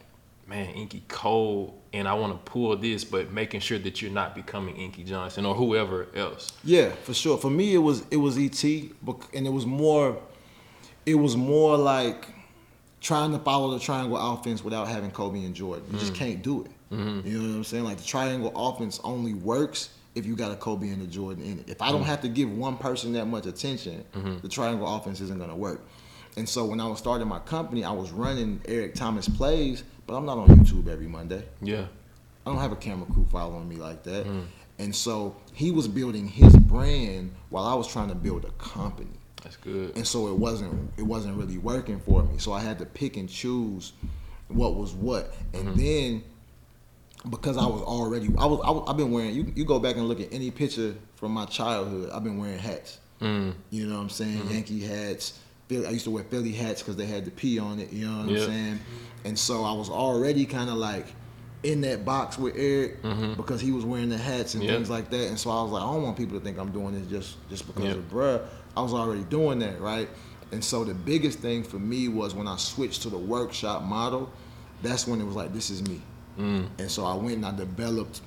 man, Inky Cole, and I want to pull this, but making sure that you're not becoming Inky Johnson or whoever else? Yeah, for sure. For me, it was it was ET, and it was more, it was more like trying to follow the triangle offense without having Kobe and Jordan. You just mm. can't do it. Mm-hmm. You know what I'm saying? Like the triangle offense only works if you got a Kobe and a Jordan in it. If I don't mm. have to give one person that much attention, mm-hmm. the triangle offense isn't gonna work. And so when I was starting my company, I was running Eric Thomas plays, but I'm not on YouTube every Monday. Yeah. I don't have a camera crew following me like that. Mm. And so he was building his brand while I was trying to build a company. That's good. And so it wasn't it wasn't really working for me. So I had to pick and choose what was what. And mm-hmm. then because I was already I was, I was I've been wearing you you go back and look at any picture from my childhood, I've been wearing hats. Mm. You know what I'm saying? Mm-hmm. Yankee hats. Philly, I used to wear Philly hats because they had the P on it. You know what Yeah. I'm saying? And so I was already kind of like in that box with Eric mm-hmm. because he was wearing the hats and Yeah. things like that. And so I was like, I don't want people to think I'm doing this just just because Yeah. of bruh. I was already doing that, right? And so the biggest thing for me was when I switched to the workshop model. That's when it was like, this is me. Mm. And so I went and I developed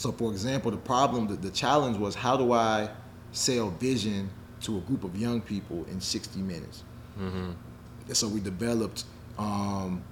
so, for example, the problem, the, the challenge was how do I sell vision to a group of young people in 60 minutes. And so we developed um,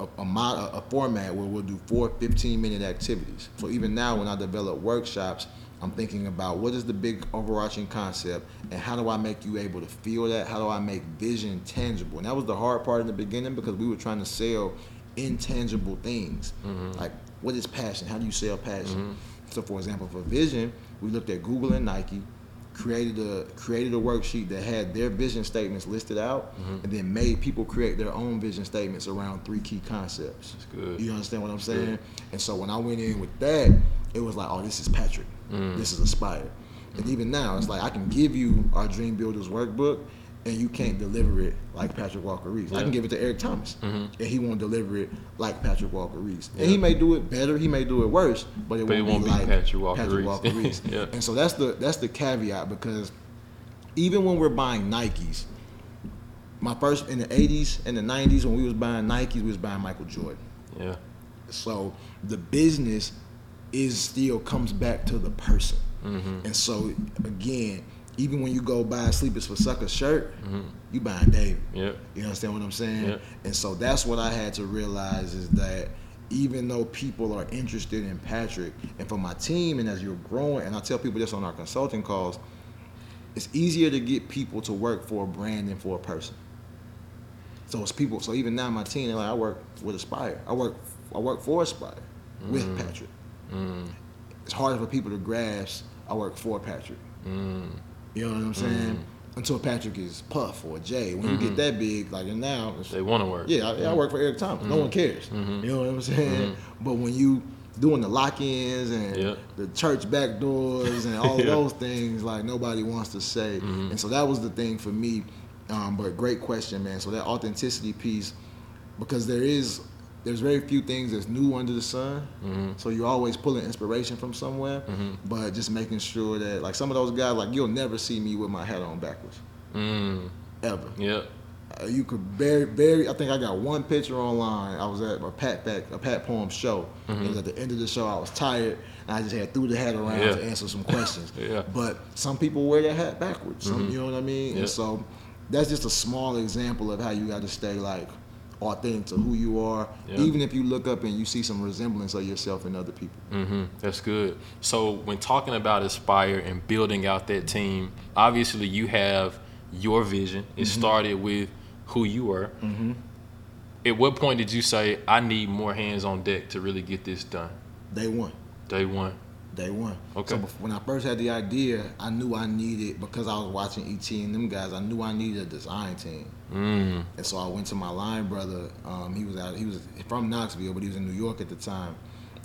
a, a, mod, a format where we'll do four 15 minute activities. So even now, when I develop workshops, I'm thinking about what is the big overarching concept and how do I make you able to feel that? How do I make vision tangible? And that was the hard part in the beginning because we were trying to sell intangible things. Mm-hmm. Like, what is passion? How do you sell passion? Mm-hmm. So, for example, for vision, we looked at Google and Nike, created a created a worksheet that had their vision statements listed out, mm-hmm. and then made people create their own vision statements around three key concepts. That's good. You understand what I'm saying? And so when I went in with that, it was like, oh, this is Patrick. Mm. This is Aspire. And mm-hmm. even now, it's like I can give you our Dream Builders workbook, and you can't deliver it like Patrick Walker Reese. I can give it to Eric Thomas, mm-hmm. and he won't deliver it like Patrick Walker Reese. And he may do it better, he may do it worse, but it, But won't, won't be be like Patrick Walker Patrick Reese. Walker. Yeah. And so that's the that's the caveat because even when we're buying Nikes, my first in the '80s and the '90s when we was buying Nikes, we was buying Michael Jordan. Yeah. So the business is still comes back to the person. Mm-hmm. And so again, even when you go buy a Sleepers for Suckers shirt, mm-hmm. you buying David. Yeah. You understand what I'm saying? Yeah. And so that's what I had to realize is that even though people are interested in Patrick, and for my team, and as you're growing, and I tell people this on our consulting calls, it's easier to get people to work for a brand than for a person. So it's people. So even now, my team, like, I work with Aspire. I work, I work for Aspire with mm-hmm. Patrick. Mm-hmm. It's harder for people to grasp. I work for Patrick. You know what I'm saying? Mm-hmm. Until Patrick is Puff or Jay. When you get mm-hmm. that big, like and now, They want to work. yeah, I, I work for Eric Thomas. No one mm-hmm. cares. You know what I'm saying? But when you doing the lock-ins and Yeah. the church back doors and all Yeah. those things, like nobody wants to say. And so that was the thing for me. Um, but great question, man. So that authenticity piece, because there is there's very few things that's new under the sun. So you're always pulling inspiration from somewhere, but just making sure that like some of those guys, like you'll never see me with my hat on backwards, Mm. ever. Yeah. Uh, you could very, very. I think I got one picture online. I was at a Pat back, a Pat Poem show. It was at the end of the show. I was tired, and I just had threw the hat around Yeah. to answer some questions. Yeah. But some people wear their hat backwards. Some, you know what I mean? Yeah. And so that's just a small example of how you got to stay like authentic to who you are, Yeah. even if you look up and you see some resemblance of yourself in other people. hmm That's good. So when talking about Aspire and building out that team, obviously you have your vision. It started with who you were. At what point did you say, "I need more hands on deck to really get this done"? Day one. Day one. Day one. Okay. So when I first had the idea, I knew I needed because I was watching ET and them guys. I knew I needed a design team. Mm. And so I went to my line brother. Um, he was out. He was from Knoxville, but he was in New York at the time,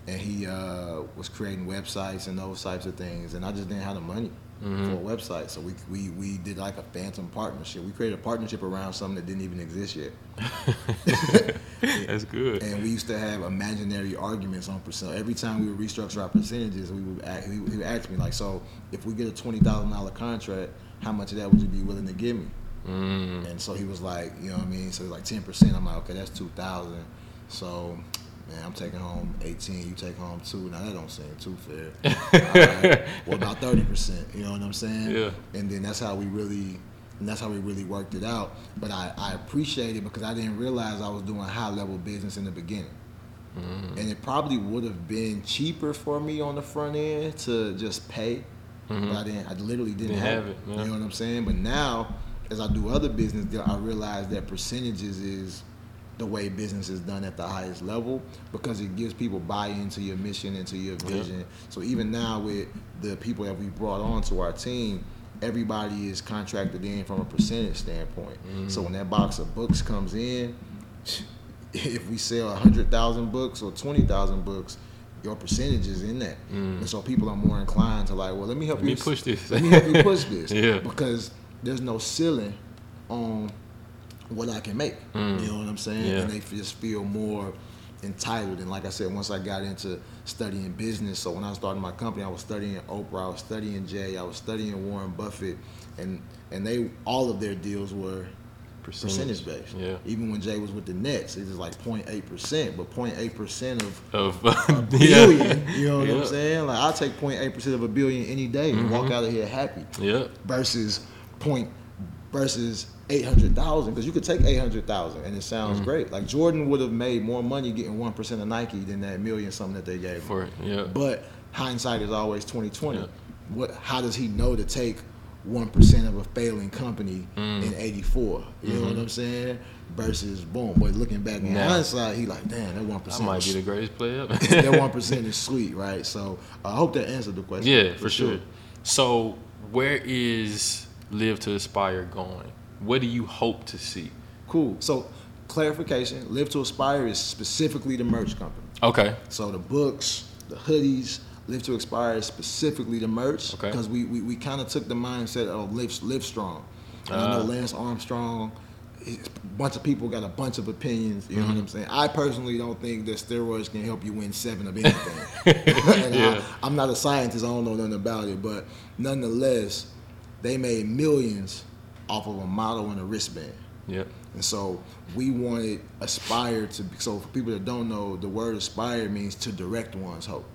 and he uh, was creating websites and those types of things. And I just didn't have the money for a website, so we, we we did like a phantom partnership. We created a partnership around something that didn't even exist yet. That's good. And we used to have imaginary arguments on percent. Every time we would restructure our percentages, we would ask, he would he would ask me like, so if we get a twenty thousand dollar contract, how much of that would you be willing to give me? Mm. And so he was like, you know what I mean? So like ten percent. I'm like, okay, that's two thousand. So man, I'm taking home eighteen. You take home two. Now that don't seem too fair. Right, What about thirty percent? You know what I'm saying? Yeah. And then that's how we really. And that's how we really worked it out. But I, I appreciate it because I didn't realize I was doing high level business in the beginning. And it probably would have been cheaper for me on the front end to just pay. But I didn't I literally didn't, Didn't have, have it. You know what I'm saying? But now as I do other business, I realize that percentages is the way business is done at the highest level because it gives people buy into your mission and to your vision. So even now with the people that we brought on to our team, everybody is contracted in from a percentage standpoint. So mm. when that box of books comes in, if we sell hundred thousand books or twenty thousand books, your percentage is in that. Mm. And so people are more inclined to like, well, let me help Let me you push this. Let me help you push this. Yeah. Because there's no ceiling on what I can make. You mm. know what I'm saying? Yeah. And they just feel more entitled. And like I said, once I got into studying business, so when I started my company, I was studying Oprah, I was studying Jay, I was studying Warren Buffett, and and they all of their deals were percentage based. Yeah. Even when Jay was with the Nets, it was like 0.8 percent, but 0.8 percent of Of a yeah. billion. You know what Yeah. I'm saying? Like I'll take 0.8 percent of a billion any day and walk mm-hmm. out of here happy Yeah. versus point versus eight hundred thousand because you could take eight hundred thousand and it sounds Mm-hmm. great. Like Jordan would have made more money getting one percent of Nike than that million something that they gave him. For it. yeah. But hindsight is always twenty twenty. Yeah. What? How does he know to take one percent of a failing company Mm. in eighty four? You know what I'm saying? Versus boom. But looking back Mm-hmm. Now- hindsight, he like, damn, that one I might be the greatest player that one percent is sweet, right? So I hope that answered the question. Yeah, for sure. So, where is Live to Aspire going? What do you hope to see? Cool. So clarification: Live to Aspire is specifically the merch company. Okay. So the books, the hoodies, Live to Aspire is specifically the merch Okay. because we, we, we kind of took the mindset of live live strong. And I know Ah. Lance Armstrong. A bunch of people got a bunch of opinions. You know Mm-hmm. what I'm saying? I personally don't think that steroids can help you win seven of anything. Yeah. I, I'm not a scientist. I don't know nothing about it, but nonetheless, they made millions off of a model and a wristband. Yep. And so we wanted aspire to so for people that don't know, the word aspire means to direct one's hope.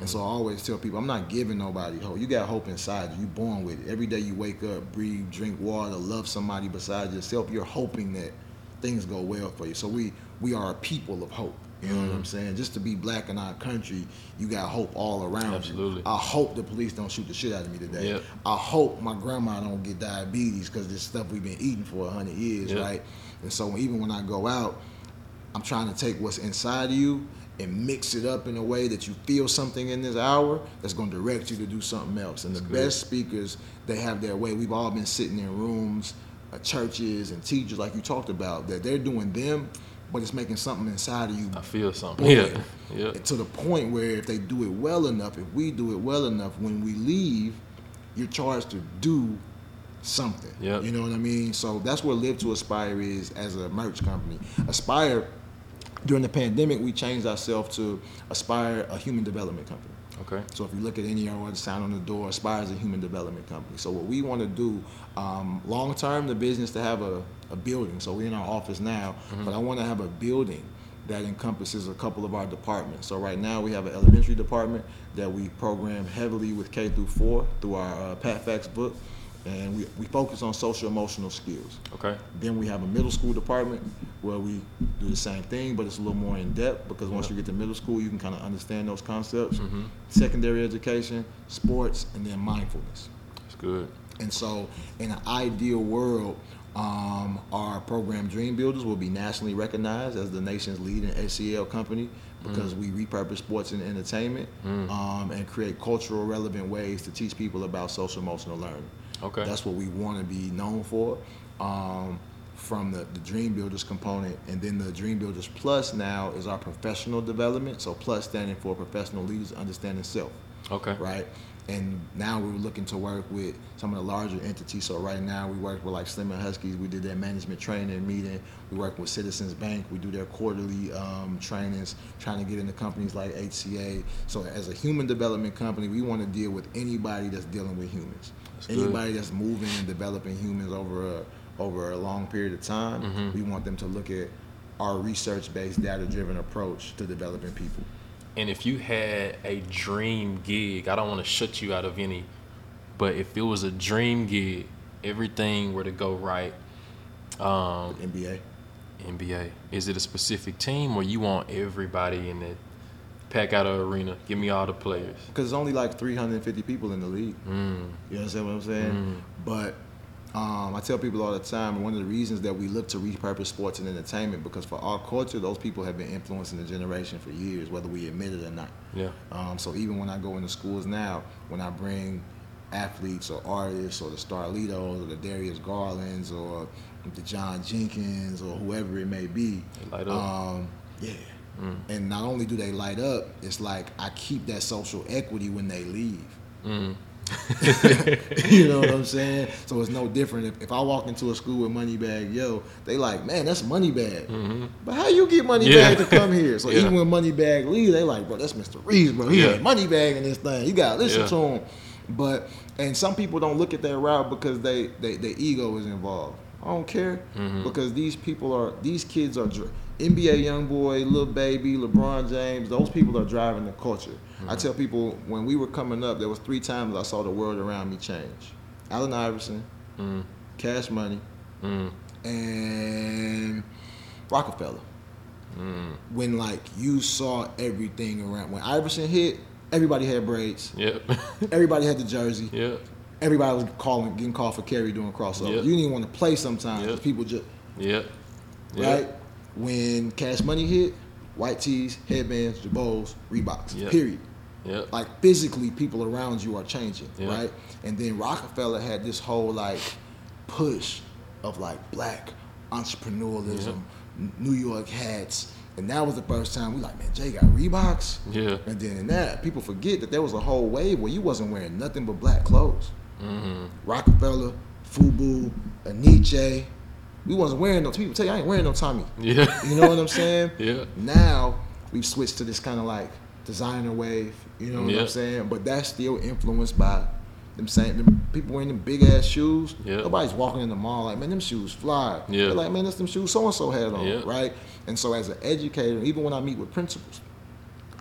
And so I always tell people, I'm not giving nobody hope. You got hope inside you. You born with it. Every day you wake up, breathe, drink water, love somebody besides yourself. You're hoping that things go well for you. So we we are a people of hope. You know what I'm saying? Just to be black in our country, you got hope all around Absolutely. you. I hope the police don't shoot the shit out of me today. Yep. I hope my grandma don't get diabetes because this stuff we've been eating for a hundred years, Yep. right? And so even when I go out, I'm trying to take what's inside of you and mix it up in a way that you feel something in this hour that's going to direct you to do something else. And the good. best speakers, they have their way. We've all been sitting in rooms, uh, churches, and teachers, like you talked about, that they're doing them, but it's making something inside of you I feel something. Boy. Yeah. Yeah. to the point where if they do it well enough, if we do it well enough, when we leave, you're charged to do something. Yep. You know what I mean? So that's what Live to Aspire is as a merch company. Aspire, during the pandemic, we changed ourselves to Aspire, a human development company. Okay. So if you look at any of the sign on the door, Aspire is a human development company. So what we want to do, um, long term, the business to have a, a building. So we're in our office now, but I want to have a building that encompasses a couple of our departments. So right now we have an elementary department that we program heavily with K through four through our uh, Pat Facts book, and we, we focus on social emotional skills. Okay. Then we have a middle school department where we do the same thing, but it's a little more in depth because once you get to middle school, you can kind of understand those concepts. Secondary education, sports, and then mindfulness. That's good. And so, in an ideal world, um, our program Dream Builders will be nationally recognized as the nation's leading HCL company because we repurpose sports and entertainment um, and create cultural relevant ways to teach people about social emotional learning. Okay. That's what we want to be known for. Um, from the, the Dream Builders component, and then the Dream Builders Plus now is our professional development. So Plus standing for professional leaders understanding self Okay. right? And now we're looking to work with some of the larger entities. So right now we work with like Slim and Husky's. We did their management training meeting. We work with Citizens Bank. We do their quarterly um, trainings, trying to get into companies like HCA. So as a human development company, we want to deal with anybody that's dealing with humans. Good. anybody that's moving and developing humans over a over a long period of time. Mm-hmm. We want them to look at our research-based, data-driven approach to developing people. And if you had a dream gig, I don't want to shut you out of any, but if it was a dream gig, everything were to go right, um, NBA. NBA, is it a specific team or you want everybody in the pack out of arena? Give me all the players. because there's only like 350 people in the league. Mm. You understand what I'm saying? But um, I tell people all the time, one of the reasons that we look to repurpose sports and entertainment because for our culture, those people have been influencing the generation for years, whether we admit it or not. Yeah. Um, so even when I go into schools now, when I bring athletes or artists or the Starlitos or the Darius Garlands or the John Jenkins or whoever it may be, They light up. um, yeah. Mm. And not only do they light up, it's like I keep that social equity when they leave. Mm. you know what I'm saying? So it's no different. If, if I walk into a school with Moneybagg Yo, they like, man, that's Moneybagg. Mm-hmm. But how you get Moneybagg Yeah. to come here? So Yeah. even when Moneybagg leave, they like, bro, that's Mr. Reese, bro. He Yeah. ain't Moneybagg in this thing. You gotta listen Yeah. to him. But and some people don't look at that route because they, they their ego is involved. I don't care Mm-hmm. because these people are these kids are NBA young boy, Lil Baby, LeBron James. Those people are driving the culture. Mm-hmm. I tell people when we were coming up, there was three times I saw the world around me change. Allen Iverson, mm-hmm. Cash Money, mm-hmm. and Roc-A-Fella. Mm-hmm. When like you saw everything around when Iverson hit, everybody had braids, Yep. everybody had the jersey, yep. everybody was calling, getting called for carry doing crossover. Yep. You didn't even want to play sometimes Yep. because people just Yep. right when Cash Money hit, white tees, headbands, Girbauds, Reeboks. Yep. Period. Yep. Like physically, people around you are changing, Yeah. right? And then Roc-A-Fella had this whole like push of like black entrepreneurialism, N- New York hats, and that was the first time we like, man, Jay got Reeboks. Yeah. And then in that, people forget that there was a whole wave where you wasn't wearing nothing but black clothes. Mm-hmm. Rockefeller, Fubu, Enyce. We wasn't wearing no. People tell you I ain't wearing no Tommy. Yeah. You know what I'm saying? Yeah. Now we've switched to this kind of like designer wave. You know what Yeah. I'm saying? But that's still influenced by them saying them people wearing them big ass shoes. Yeah. Nobody's walking in the mall like, man, them shoes fly. Yeah. They're like, man, that's them shoes so and so had on, Yeah. right? And so as an educator, even when I meet with principals,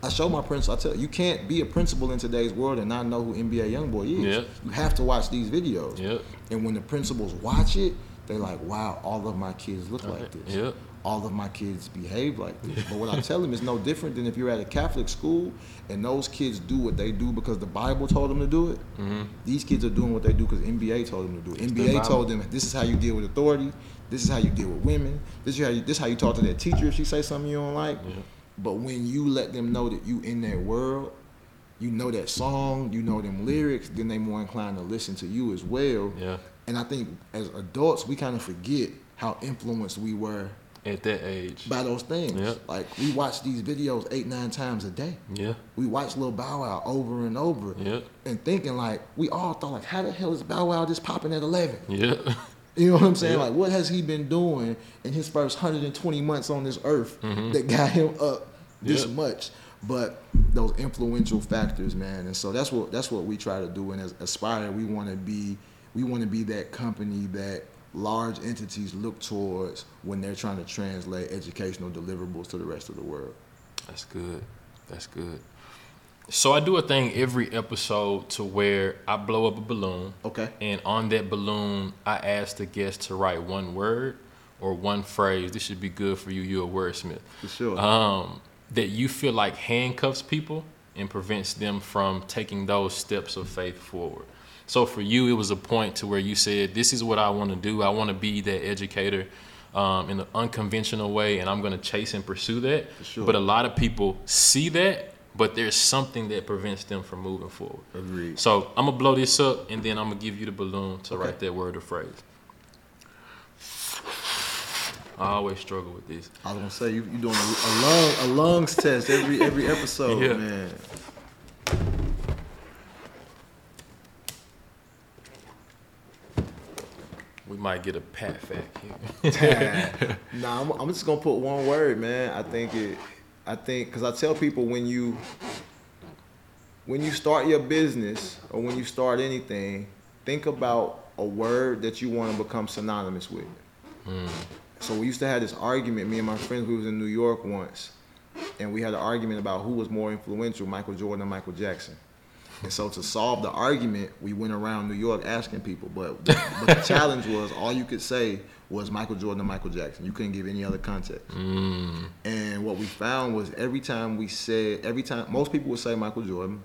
I show my principal. I tell you, you can't be a principal in today's world and not know who NBA YoungBoy is. Yeah. You have to watch these videos. Yeah. And when the principals watch it, they're like, wow, all of my kids look like this. Yeah. All of my kids behave like this. But what I tell them is no different than if you're at a Catholic school and those kids do what they do because the Bible told them to do it. Mm-hmm. These kids are doing what they do because NBA told them to do it. the NBA told them this is how you deal with authority. This is how you deal with women. This is how you, this is how you talk to that teacher if she say something you don't like. But when you let them know that you in their world, you know that song, you know them lyrics, then they more inclined to listen to you as well. Yeah. And I think as adults, we kind of forget how influenced we were At that age. by those things. Yeah. Like we watch these videos eight, nine times a day. Yeah. We watch Lil Bow Wow over and over. Yeah. And thinking like we all thought like, how the hell is Bow Wow just popping at eleven? Yeah. You know what I'm saying? Yeah. Like, what has he been doing in his first 120 months on this earth Mm-hmm. that got him up this much? But those influential factors, man, and so that's what that's what we try to do. And as Aspire, we want to be we want to be that company that large entities look towards when they're trying to translate educational deliverables to the rest of the world. That's good. That's good. So I do a thing every episode to where I blow up a balloon. Okay. And on that balloon, I ask the guest to write one word or one phrase. This should be good for you. You're a wordsmith. For sure. Um, that you feel like handcuffs people and prevents them from taking those steps of faith forward. So for you, it was a point to where you said, "This is what I want to do. I want to be that educator." Um, in an unconventional way, and I'm going to chase and pursue that. sure. But a lot of people see that, but there's something that prevents them from moving forward. Agreed. So I'm gonna blow this up, and then I'm gonna give you the balloon to write that word or phrase. I always struggle with this. I was gonna say you you doing a, a lung a lungs test every every episode, Yeah. man. Might get a pat fact here. Nah, I'm, I'm just gonna put one word, man. I think it. I think because I tell people when you when you start your business or when you start anything, think about a word that you want to become synonymous with. Hmm. So we used to have this argument. Me and my friends, we was in New York once, and we had an argument about who was more influential, Michael Jordan or Michael Jackson. And so to solve the argument, we went around New York asking people. But, but the challenge was all you could say was Michael Jordan and Michael Jackson. You couldn't give any other context. Mm. And what we found was every time we said, every time, most people would say Michael Jordan,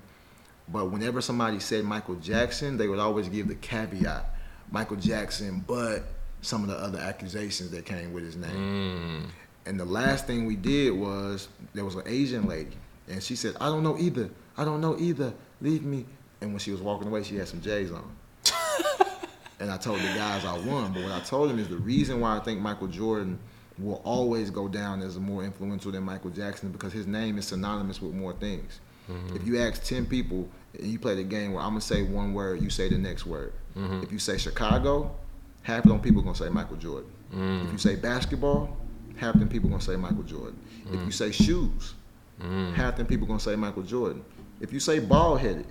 but whenever somebody said Michael Jackson, they would always give the caveat, Michael Jackson, but some of the other accusations that came with his name. Mm. And the last thing we did was there was an Asian lady, and she said, "I don't know either. I don't know either. Leave me." And when she was walking away, she had some J's on. and I told the guys I won, but what I told them is the reason why I think Michael Jordan will always go down as more influential than Michael Jackson because his name is synonymous with more things. Mm-hmm. If you ask ten people and you play the game where I'm gonna say one word, you say the next word. Mm-hmm. If you say Chicago, half of them people gonna say Michael Jordan. Mm. If you say basketball, half of them people gonna say Michael Jordan. If mm. you say shoes, mm. half of them people gonna say Michael Jordan. If you say bald headed,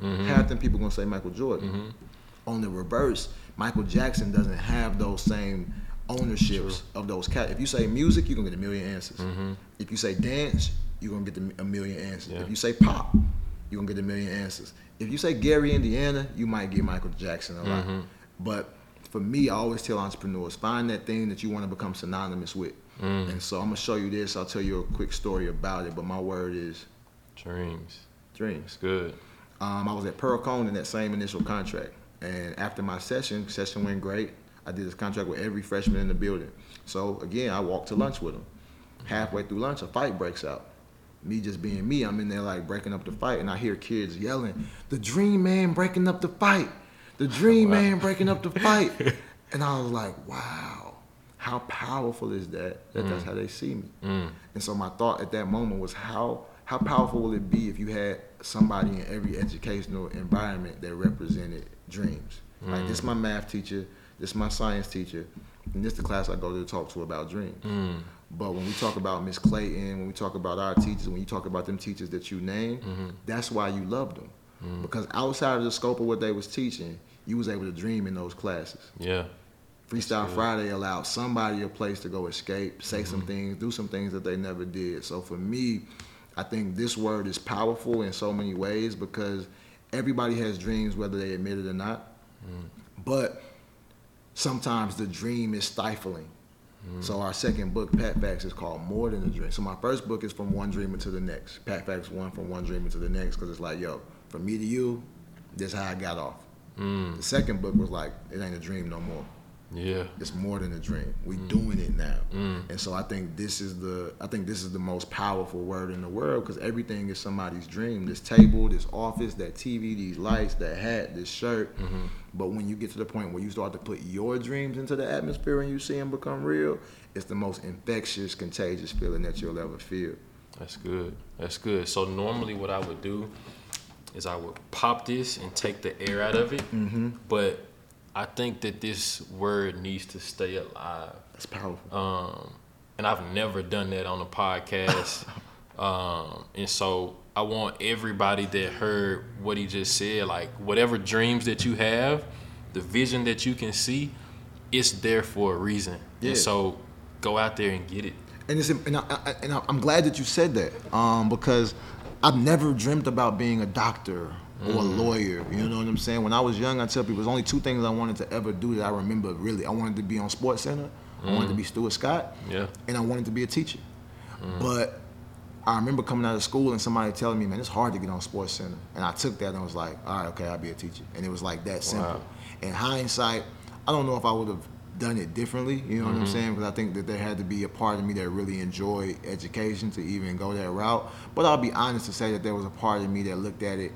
mm-hmm. half them people gonna say Michael Jordan. Mm-hmm. On the reverse, Michael Jackson doesn't have those same ownerships of those cat. If you say music, you're gonna get a million answers. Mm-hmm. If you say dance, you're gonna get a million answers. Yeah. If you say pop, you're gonna get a million answers. If you say Gary, Indiana, you might get Michael Jackson a lot. But for me, I always tell entrepreneurs find that thing that you want to become synonymous with. Mm. And so I'm gonna show you this. I'll tell you a quick story about it, but my word is Dreams. Dreams. Good. Um, I was at Pearl-Cohn in that same initial contract, and after my session, session went great. I did this contract with every freshman in the building. So again, I walked to lunch with them. Halfway through lunch, a fight breaks out. Me just being me, I'm in there like breaking up the fight, and I hear kids yelling, "The Dream Man breaking up the fight! The Dream Man breaking up the fight!" and I was like, "Wow, how powerful is that? That that's how they see me." And so my thought at that moment was, how how powerful will it be if you had somebody in every educational environment that represented dreams? Like this, mm. my math teacher, this, my science teacher, and this the class I go to talk to about dreams. Mm. But when we talk about Miss Clayton, when we talk about our teachers, when you talk about them teachers that you name, mm-hmm. that's why you loved them. Mm. Because outside of the scope of what they was teaching, you was able to dream in those classes. Yeah. Freestyle Friday allowed somebody a place to go escape, say some mm-hmm. things, do some things that they never did. So for me, I think this word is powerful in so many ways because everybody has dreams, whether they admit it or not. But sometimes the dream is stifling. So our second book, Pat Facts, is called More Than a Dream. So my first book is from one dreamer to the next. Pat Facts one from one dreamer to the next because it's like, yo, from me to you, this how I got off. Mm. The second book was like, it ain't a dream no more Yeah. it's more than a dream. We mm. doing it now, and so I think this is the I think this is the most powerful word in the world because everything is somebody's dream. This table, this office, that TV, these lights, that hat, this shirt. But when you get to the point where you start to put your dreams into the atmosphere and you see them become real, it's the most infectious, contagious feeling that you'll ever feel. That's good. That's good. So normally, what I would do is I would pop this and take the air out of it. Mm-hmm. But I think that this word needs to stay alive. That's powerful. Um, and I've never done that on a podcast. um, and so I want everybody that heard what he just said, like whatever dreams that you have, the vision that you can see, it's there for a reason. Yeah. And so go out there and get it. and it's and, I, and I'm glad that you said that um, because I've never dreamt about being a doctor or a lawyer. You know what I'm saying? When I was young, I tell people there's only two things I wanted to ever do that I remember really. I wanted to be on Sports Center. I wanted to be Stuart Scott. Yeah. And I wanted to be a teacher. But I remember coming out of school and somebody telling me, man, it's hard to get on Sports Center. And I took that and I was like, all right, okay, I'll be a teacher. And it was like that simple. Wow. In hindsight, I don't know if I would have done it differently, you know what I'm Mm-hmm. saying? Because I think that there had to be a part of me that really enjoyed education to even go that route. But I'll be honest to say that there was a part of me that looked at it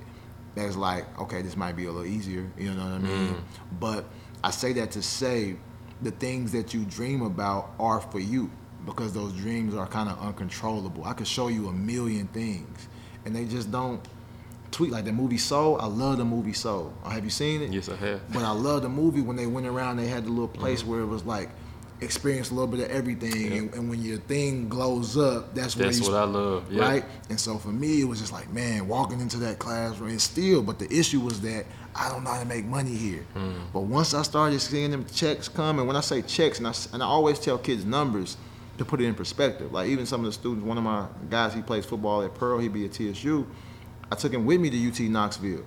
as like, okay, this might be a little easier, you know what I mean? Mm. But I say that to say the things that you dream about are for you because those dreams are kind of uncontrollable. I could show you a million things and they just don't tweet like the movie Soul. I love the movie Soul. Have you seen it? Yes, I have. But I love the movie when they went around. They had the little place mm-hmm. where it was like experience a little bit of everything, and, and when your thing glows up, that's where That's what I love. Yeah. right? And so for me, it was just like, man, walking into that classroom, and still, but the issue was that I don't know how to make money here. Hmm. But once I started seeing them checks come, and when I say checks, and I, and I always tell kids numbers to put it in perspective. Like even some of the students, one of my guys, he plays football at Pearl, he be at TSU. I took him with me to UT Knoxville.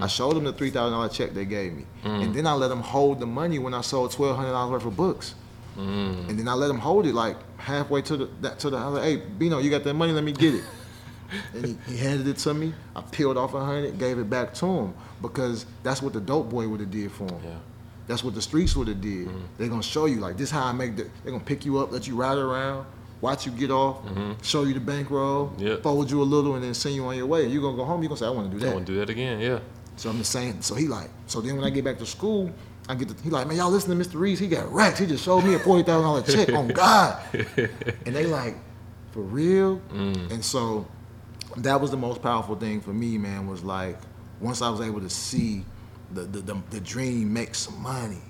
I showed him the three thousand dollar check they gave me, and then I let him hold the money when I sold twelve hundred dollars worth of books. And then I let him hold it like halfway to the that, to the. I was like, "Hey, Bino, you got that money? Let me get it." and he, he handed it to me. I peeled off a hundred, gave it back to him because that's what the dope boy would have did for him. Yeah. That's what the streets would have did. Mm-hmm. They're gonna show you like this how I make the. They're gonna pick you up, let you ride around, watch you get off, show you the bankroll, Mm-hmm. Yep. fold you a little, and then send you on your way. You're gonna go home. You're gonna say, I want to do that." I want to do that again. Yeah. So I'm just saying. So he like. So then when I get back to school, I get to, he like, man, y'all listen to Mr. Reese. He got racks. He just showed me a forty thousand dollar check on oh, God. and they like, for real. Mm. And so that was the most powerful thing for me, man. Was like once I was able to see the the, the, the dream make some money.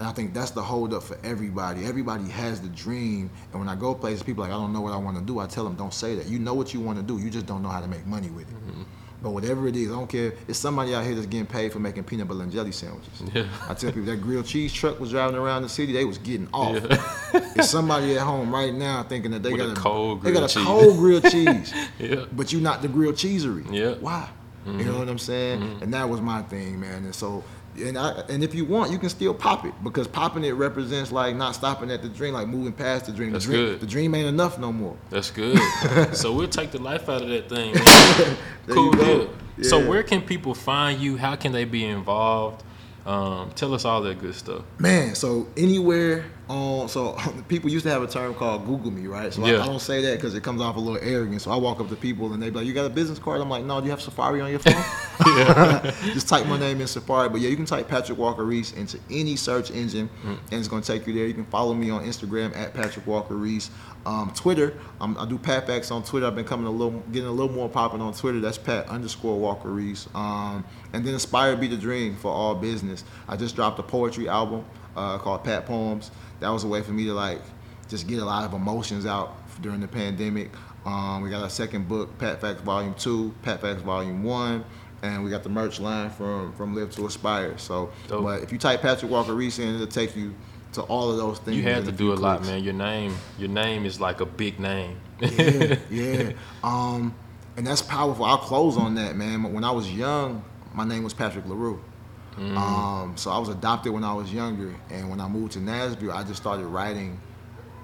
And I think that's the holdup for everybody. Everybody has the dream, and when I go places, people are like, I don't know what I want to do. I tell them, don't say that. You know what you want to do. You just don't know how to make money with it. Mm-hmm. But whatever it is, I don't care. It's somebody out here that's getting paid for making peanut butter and jelly sandwiches. Yeah. I tell people that grilled cheese truck was driving around the city, they was getting off. It's somebody at home right now thinking that they With a got cold they got a cheese. cold grilled cheese. Yeah. But you not the Grilled Cheeserie. Yeah. Why? You mm-hmm. know what I'm saying? Mm-hmm. And that was my thing, man. And so And I, and if you want, you can still pop it because popping it represents like not stopping at the dream, like moving past the dream. That's the dream, good. The dream ain't enough no more. That's good. so we'll take the life out of that thing. Cool deal. So where can people find you? How can they be involved? Um, tell us all that good stuff. Man, so anywhere on, so people used to have a term called Google me, right? So Yeah. I, I don't say that because it comes off a little arrogant. So I walk up to people and they be like, "You got a business card?" I'm like, "No, do you have Safari on your phone?" Just type my name in Safari. But yeah, you can type Patrick Walker Reese into any search engine, and it's gonna take you there. You can follow me on Instagram at Patrick Walker Reese. Um, Twitter, um, I do Pat Facts on Twitter. I've been coming a little, getting a little more popping on Twitter. That's Pat underscore Walker Reese. Um, and then Aspire Be the Dream for all business. I just dropped a poetry album uh, called Pat Poems. That was a way for me to like just get a lot of emotions out during the pandemic. Um, we got our second book, Pat Facts Volume Two, Pat Facts Volume One, and we got the merch line from from Live to Aspire. So, Dope. but if you type Patrick Walker Reese in, it'll take you to all of those things. You had to do a lot, man. Your name, your name is like a big name. yeah, yeah. Um, and that's powerful. I'll close on that, man. When I was young, my name was Patrick LaRue. Mm. Um, so I was adopted when I was younger, and when I moved to Nashville, I just started writing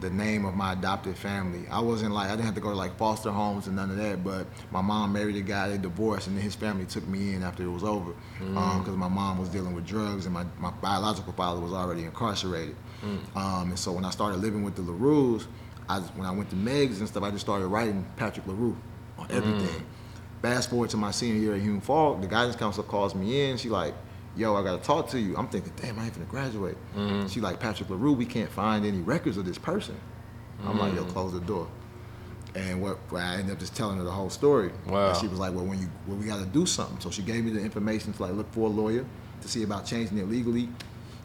the name of my adopted family. I wasn't like I didn't have to go to like foster homes and none of that. But my mom married a guy, they divorced, and then his family took me in after it was over mm. um, because my mom was dealing with drugs and my, my biological father was already incarcerated. Mm. Um, and so when I started living with the Larues, I when I went to Meigs and stuff, I just started writing Patrick LaRue on everything. Fast forward to my senior year at Hume Fogg, the guidance counselor calls me in. She like, yo, I gotta talk to you. I'm thinking, damn, I ain't finna graduate. Mm-hmm. She like, Patrick LaRue, we can't find any records of this person. I'm like, yo, mm. close the door. And what I ended up just telling her the whole story. Wow. And she was like, well, when you well, we gotta do something. So she gave me the information to like look for a lawyer to see about changing it legally.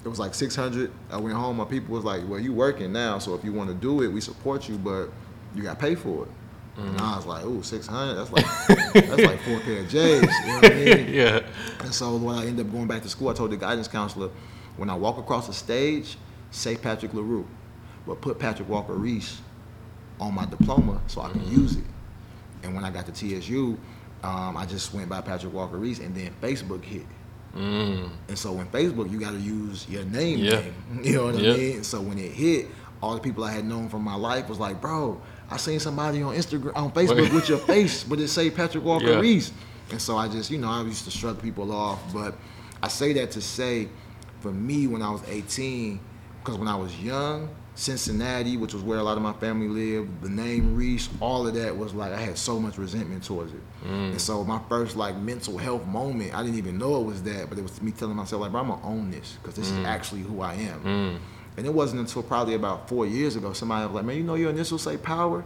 It was like 600. I went home. My people was like, well, you working now, so if you want to do it, we support you, but you got to pay for it. Mm-hmm. And I was like, ooh, 600. That's like that's like four pair of J's. You know what I mean? yeah. And so when I ended up going back to school, I told the guidance counselor, when I walk across the stage, say Patrick LaRue, but put Patrick Walker Reese on my diploma so I can mm-hmm. use it. And when I got to TSU, um, I just went by Patrick Walker Reese, and then Facebook hit. Mm. And so when Facebook, you got to use your name, Yeah. name. You know what Yeah. I mean? So when it hit, all the people I had known from my life was like, bro, I seen somebody on Instagram, on Facebook with your face, but it say Patrick Walker Yeah. Reese. And so I just, you know, I used to shrug people off. But I say that to say, for me, when I was 18, because when I was young, Cincinnati, which was where a lot of my family lived, the name Reese, all of that was like I had so much resentment towards it. Mm. And so my first like mental health moment, I didn't even know it was that, but it was me telling myself like, bro, I'm gonna own this because this is mm. actually who I am. Mm. And it wasn't until probably about four years ago, somebody was like, man, you know your initials say power.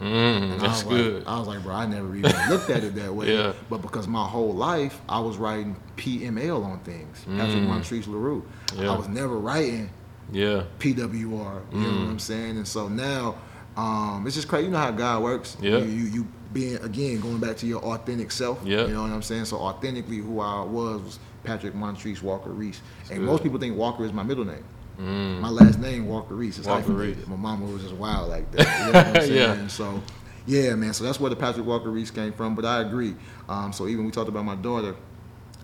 Mm, I that's was good. Like, I was like, bro, I never even looked at it that way. Yeah. But because my whole life I was writing PML on things, Patrick Montrese LaRue. Mm. Yeah. I was never writing yeah. PWR. You know what Mm. I'm saying? And so now, um, it's just crazy. You know how God works. Yeah. You, you, you being again going back to your authentic self. Yeah. You know what I'm saying? So authentically, who I was was Patrick Montrese Walker Reese. And good. most people think Walker is my middle name. My last name Walker Reese. It's Walker. Reese. My mama was just wild like that. You know what I'm? Yeah. So, yeah, man. So that's where the Patrick Walker Reese came from. But I agree. Um, so even we talked about my daughter.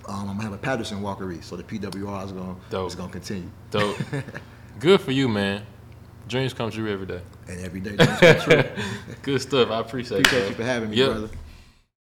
Um, I'm gonna have a Patterson Walker Reese. So the PWR is gonna Dope. is gonna continue. Dope. good for you, man. Dreams come true every day. And every day, dreams come true. Good stuff. I appreciate, Appreciate you for having me, Yep. brother.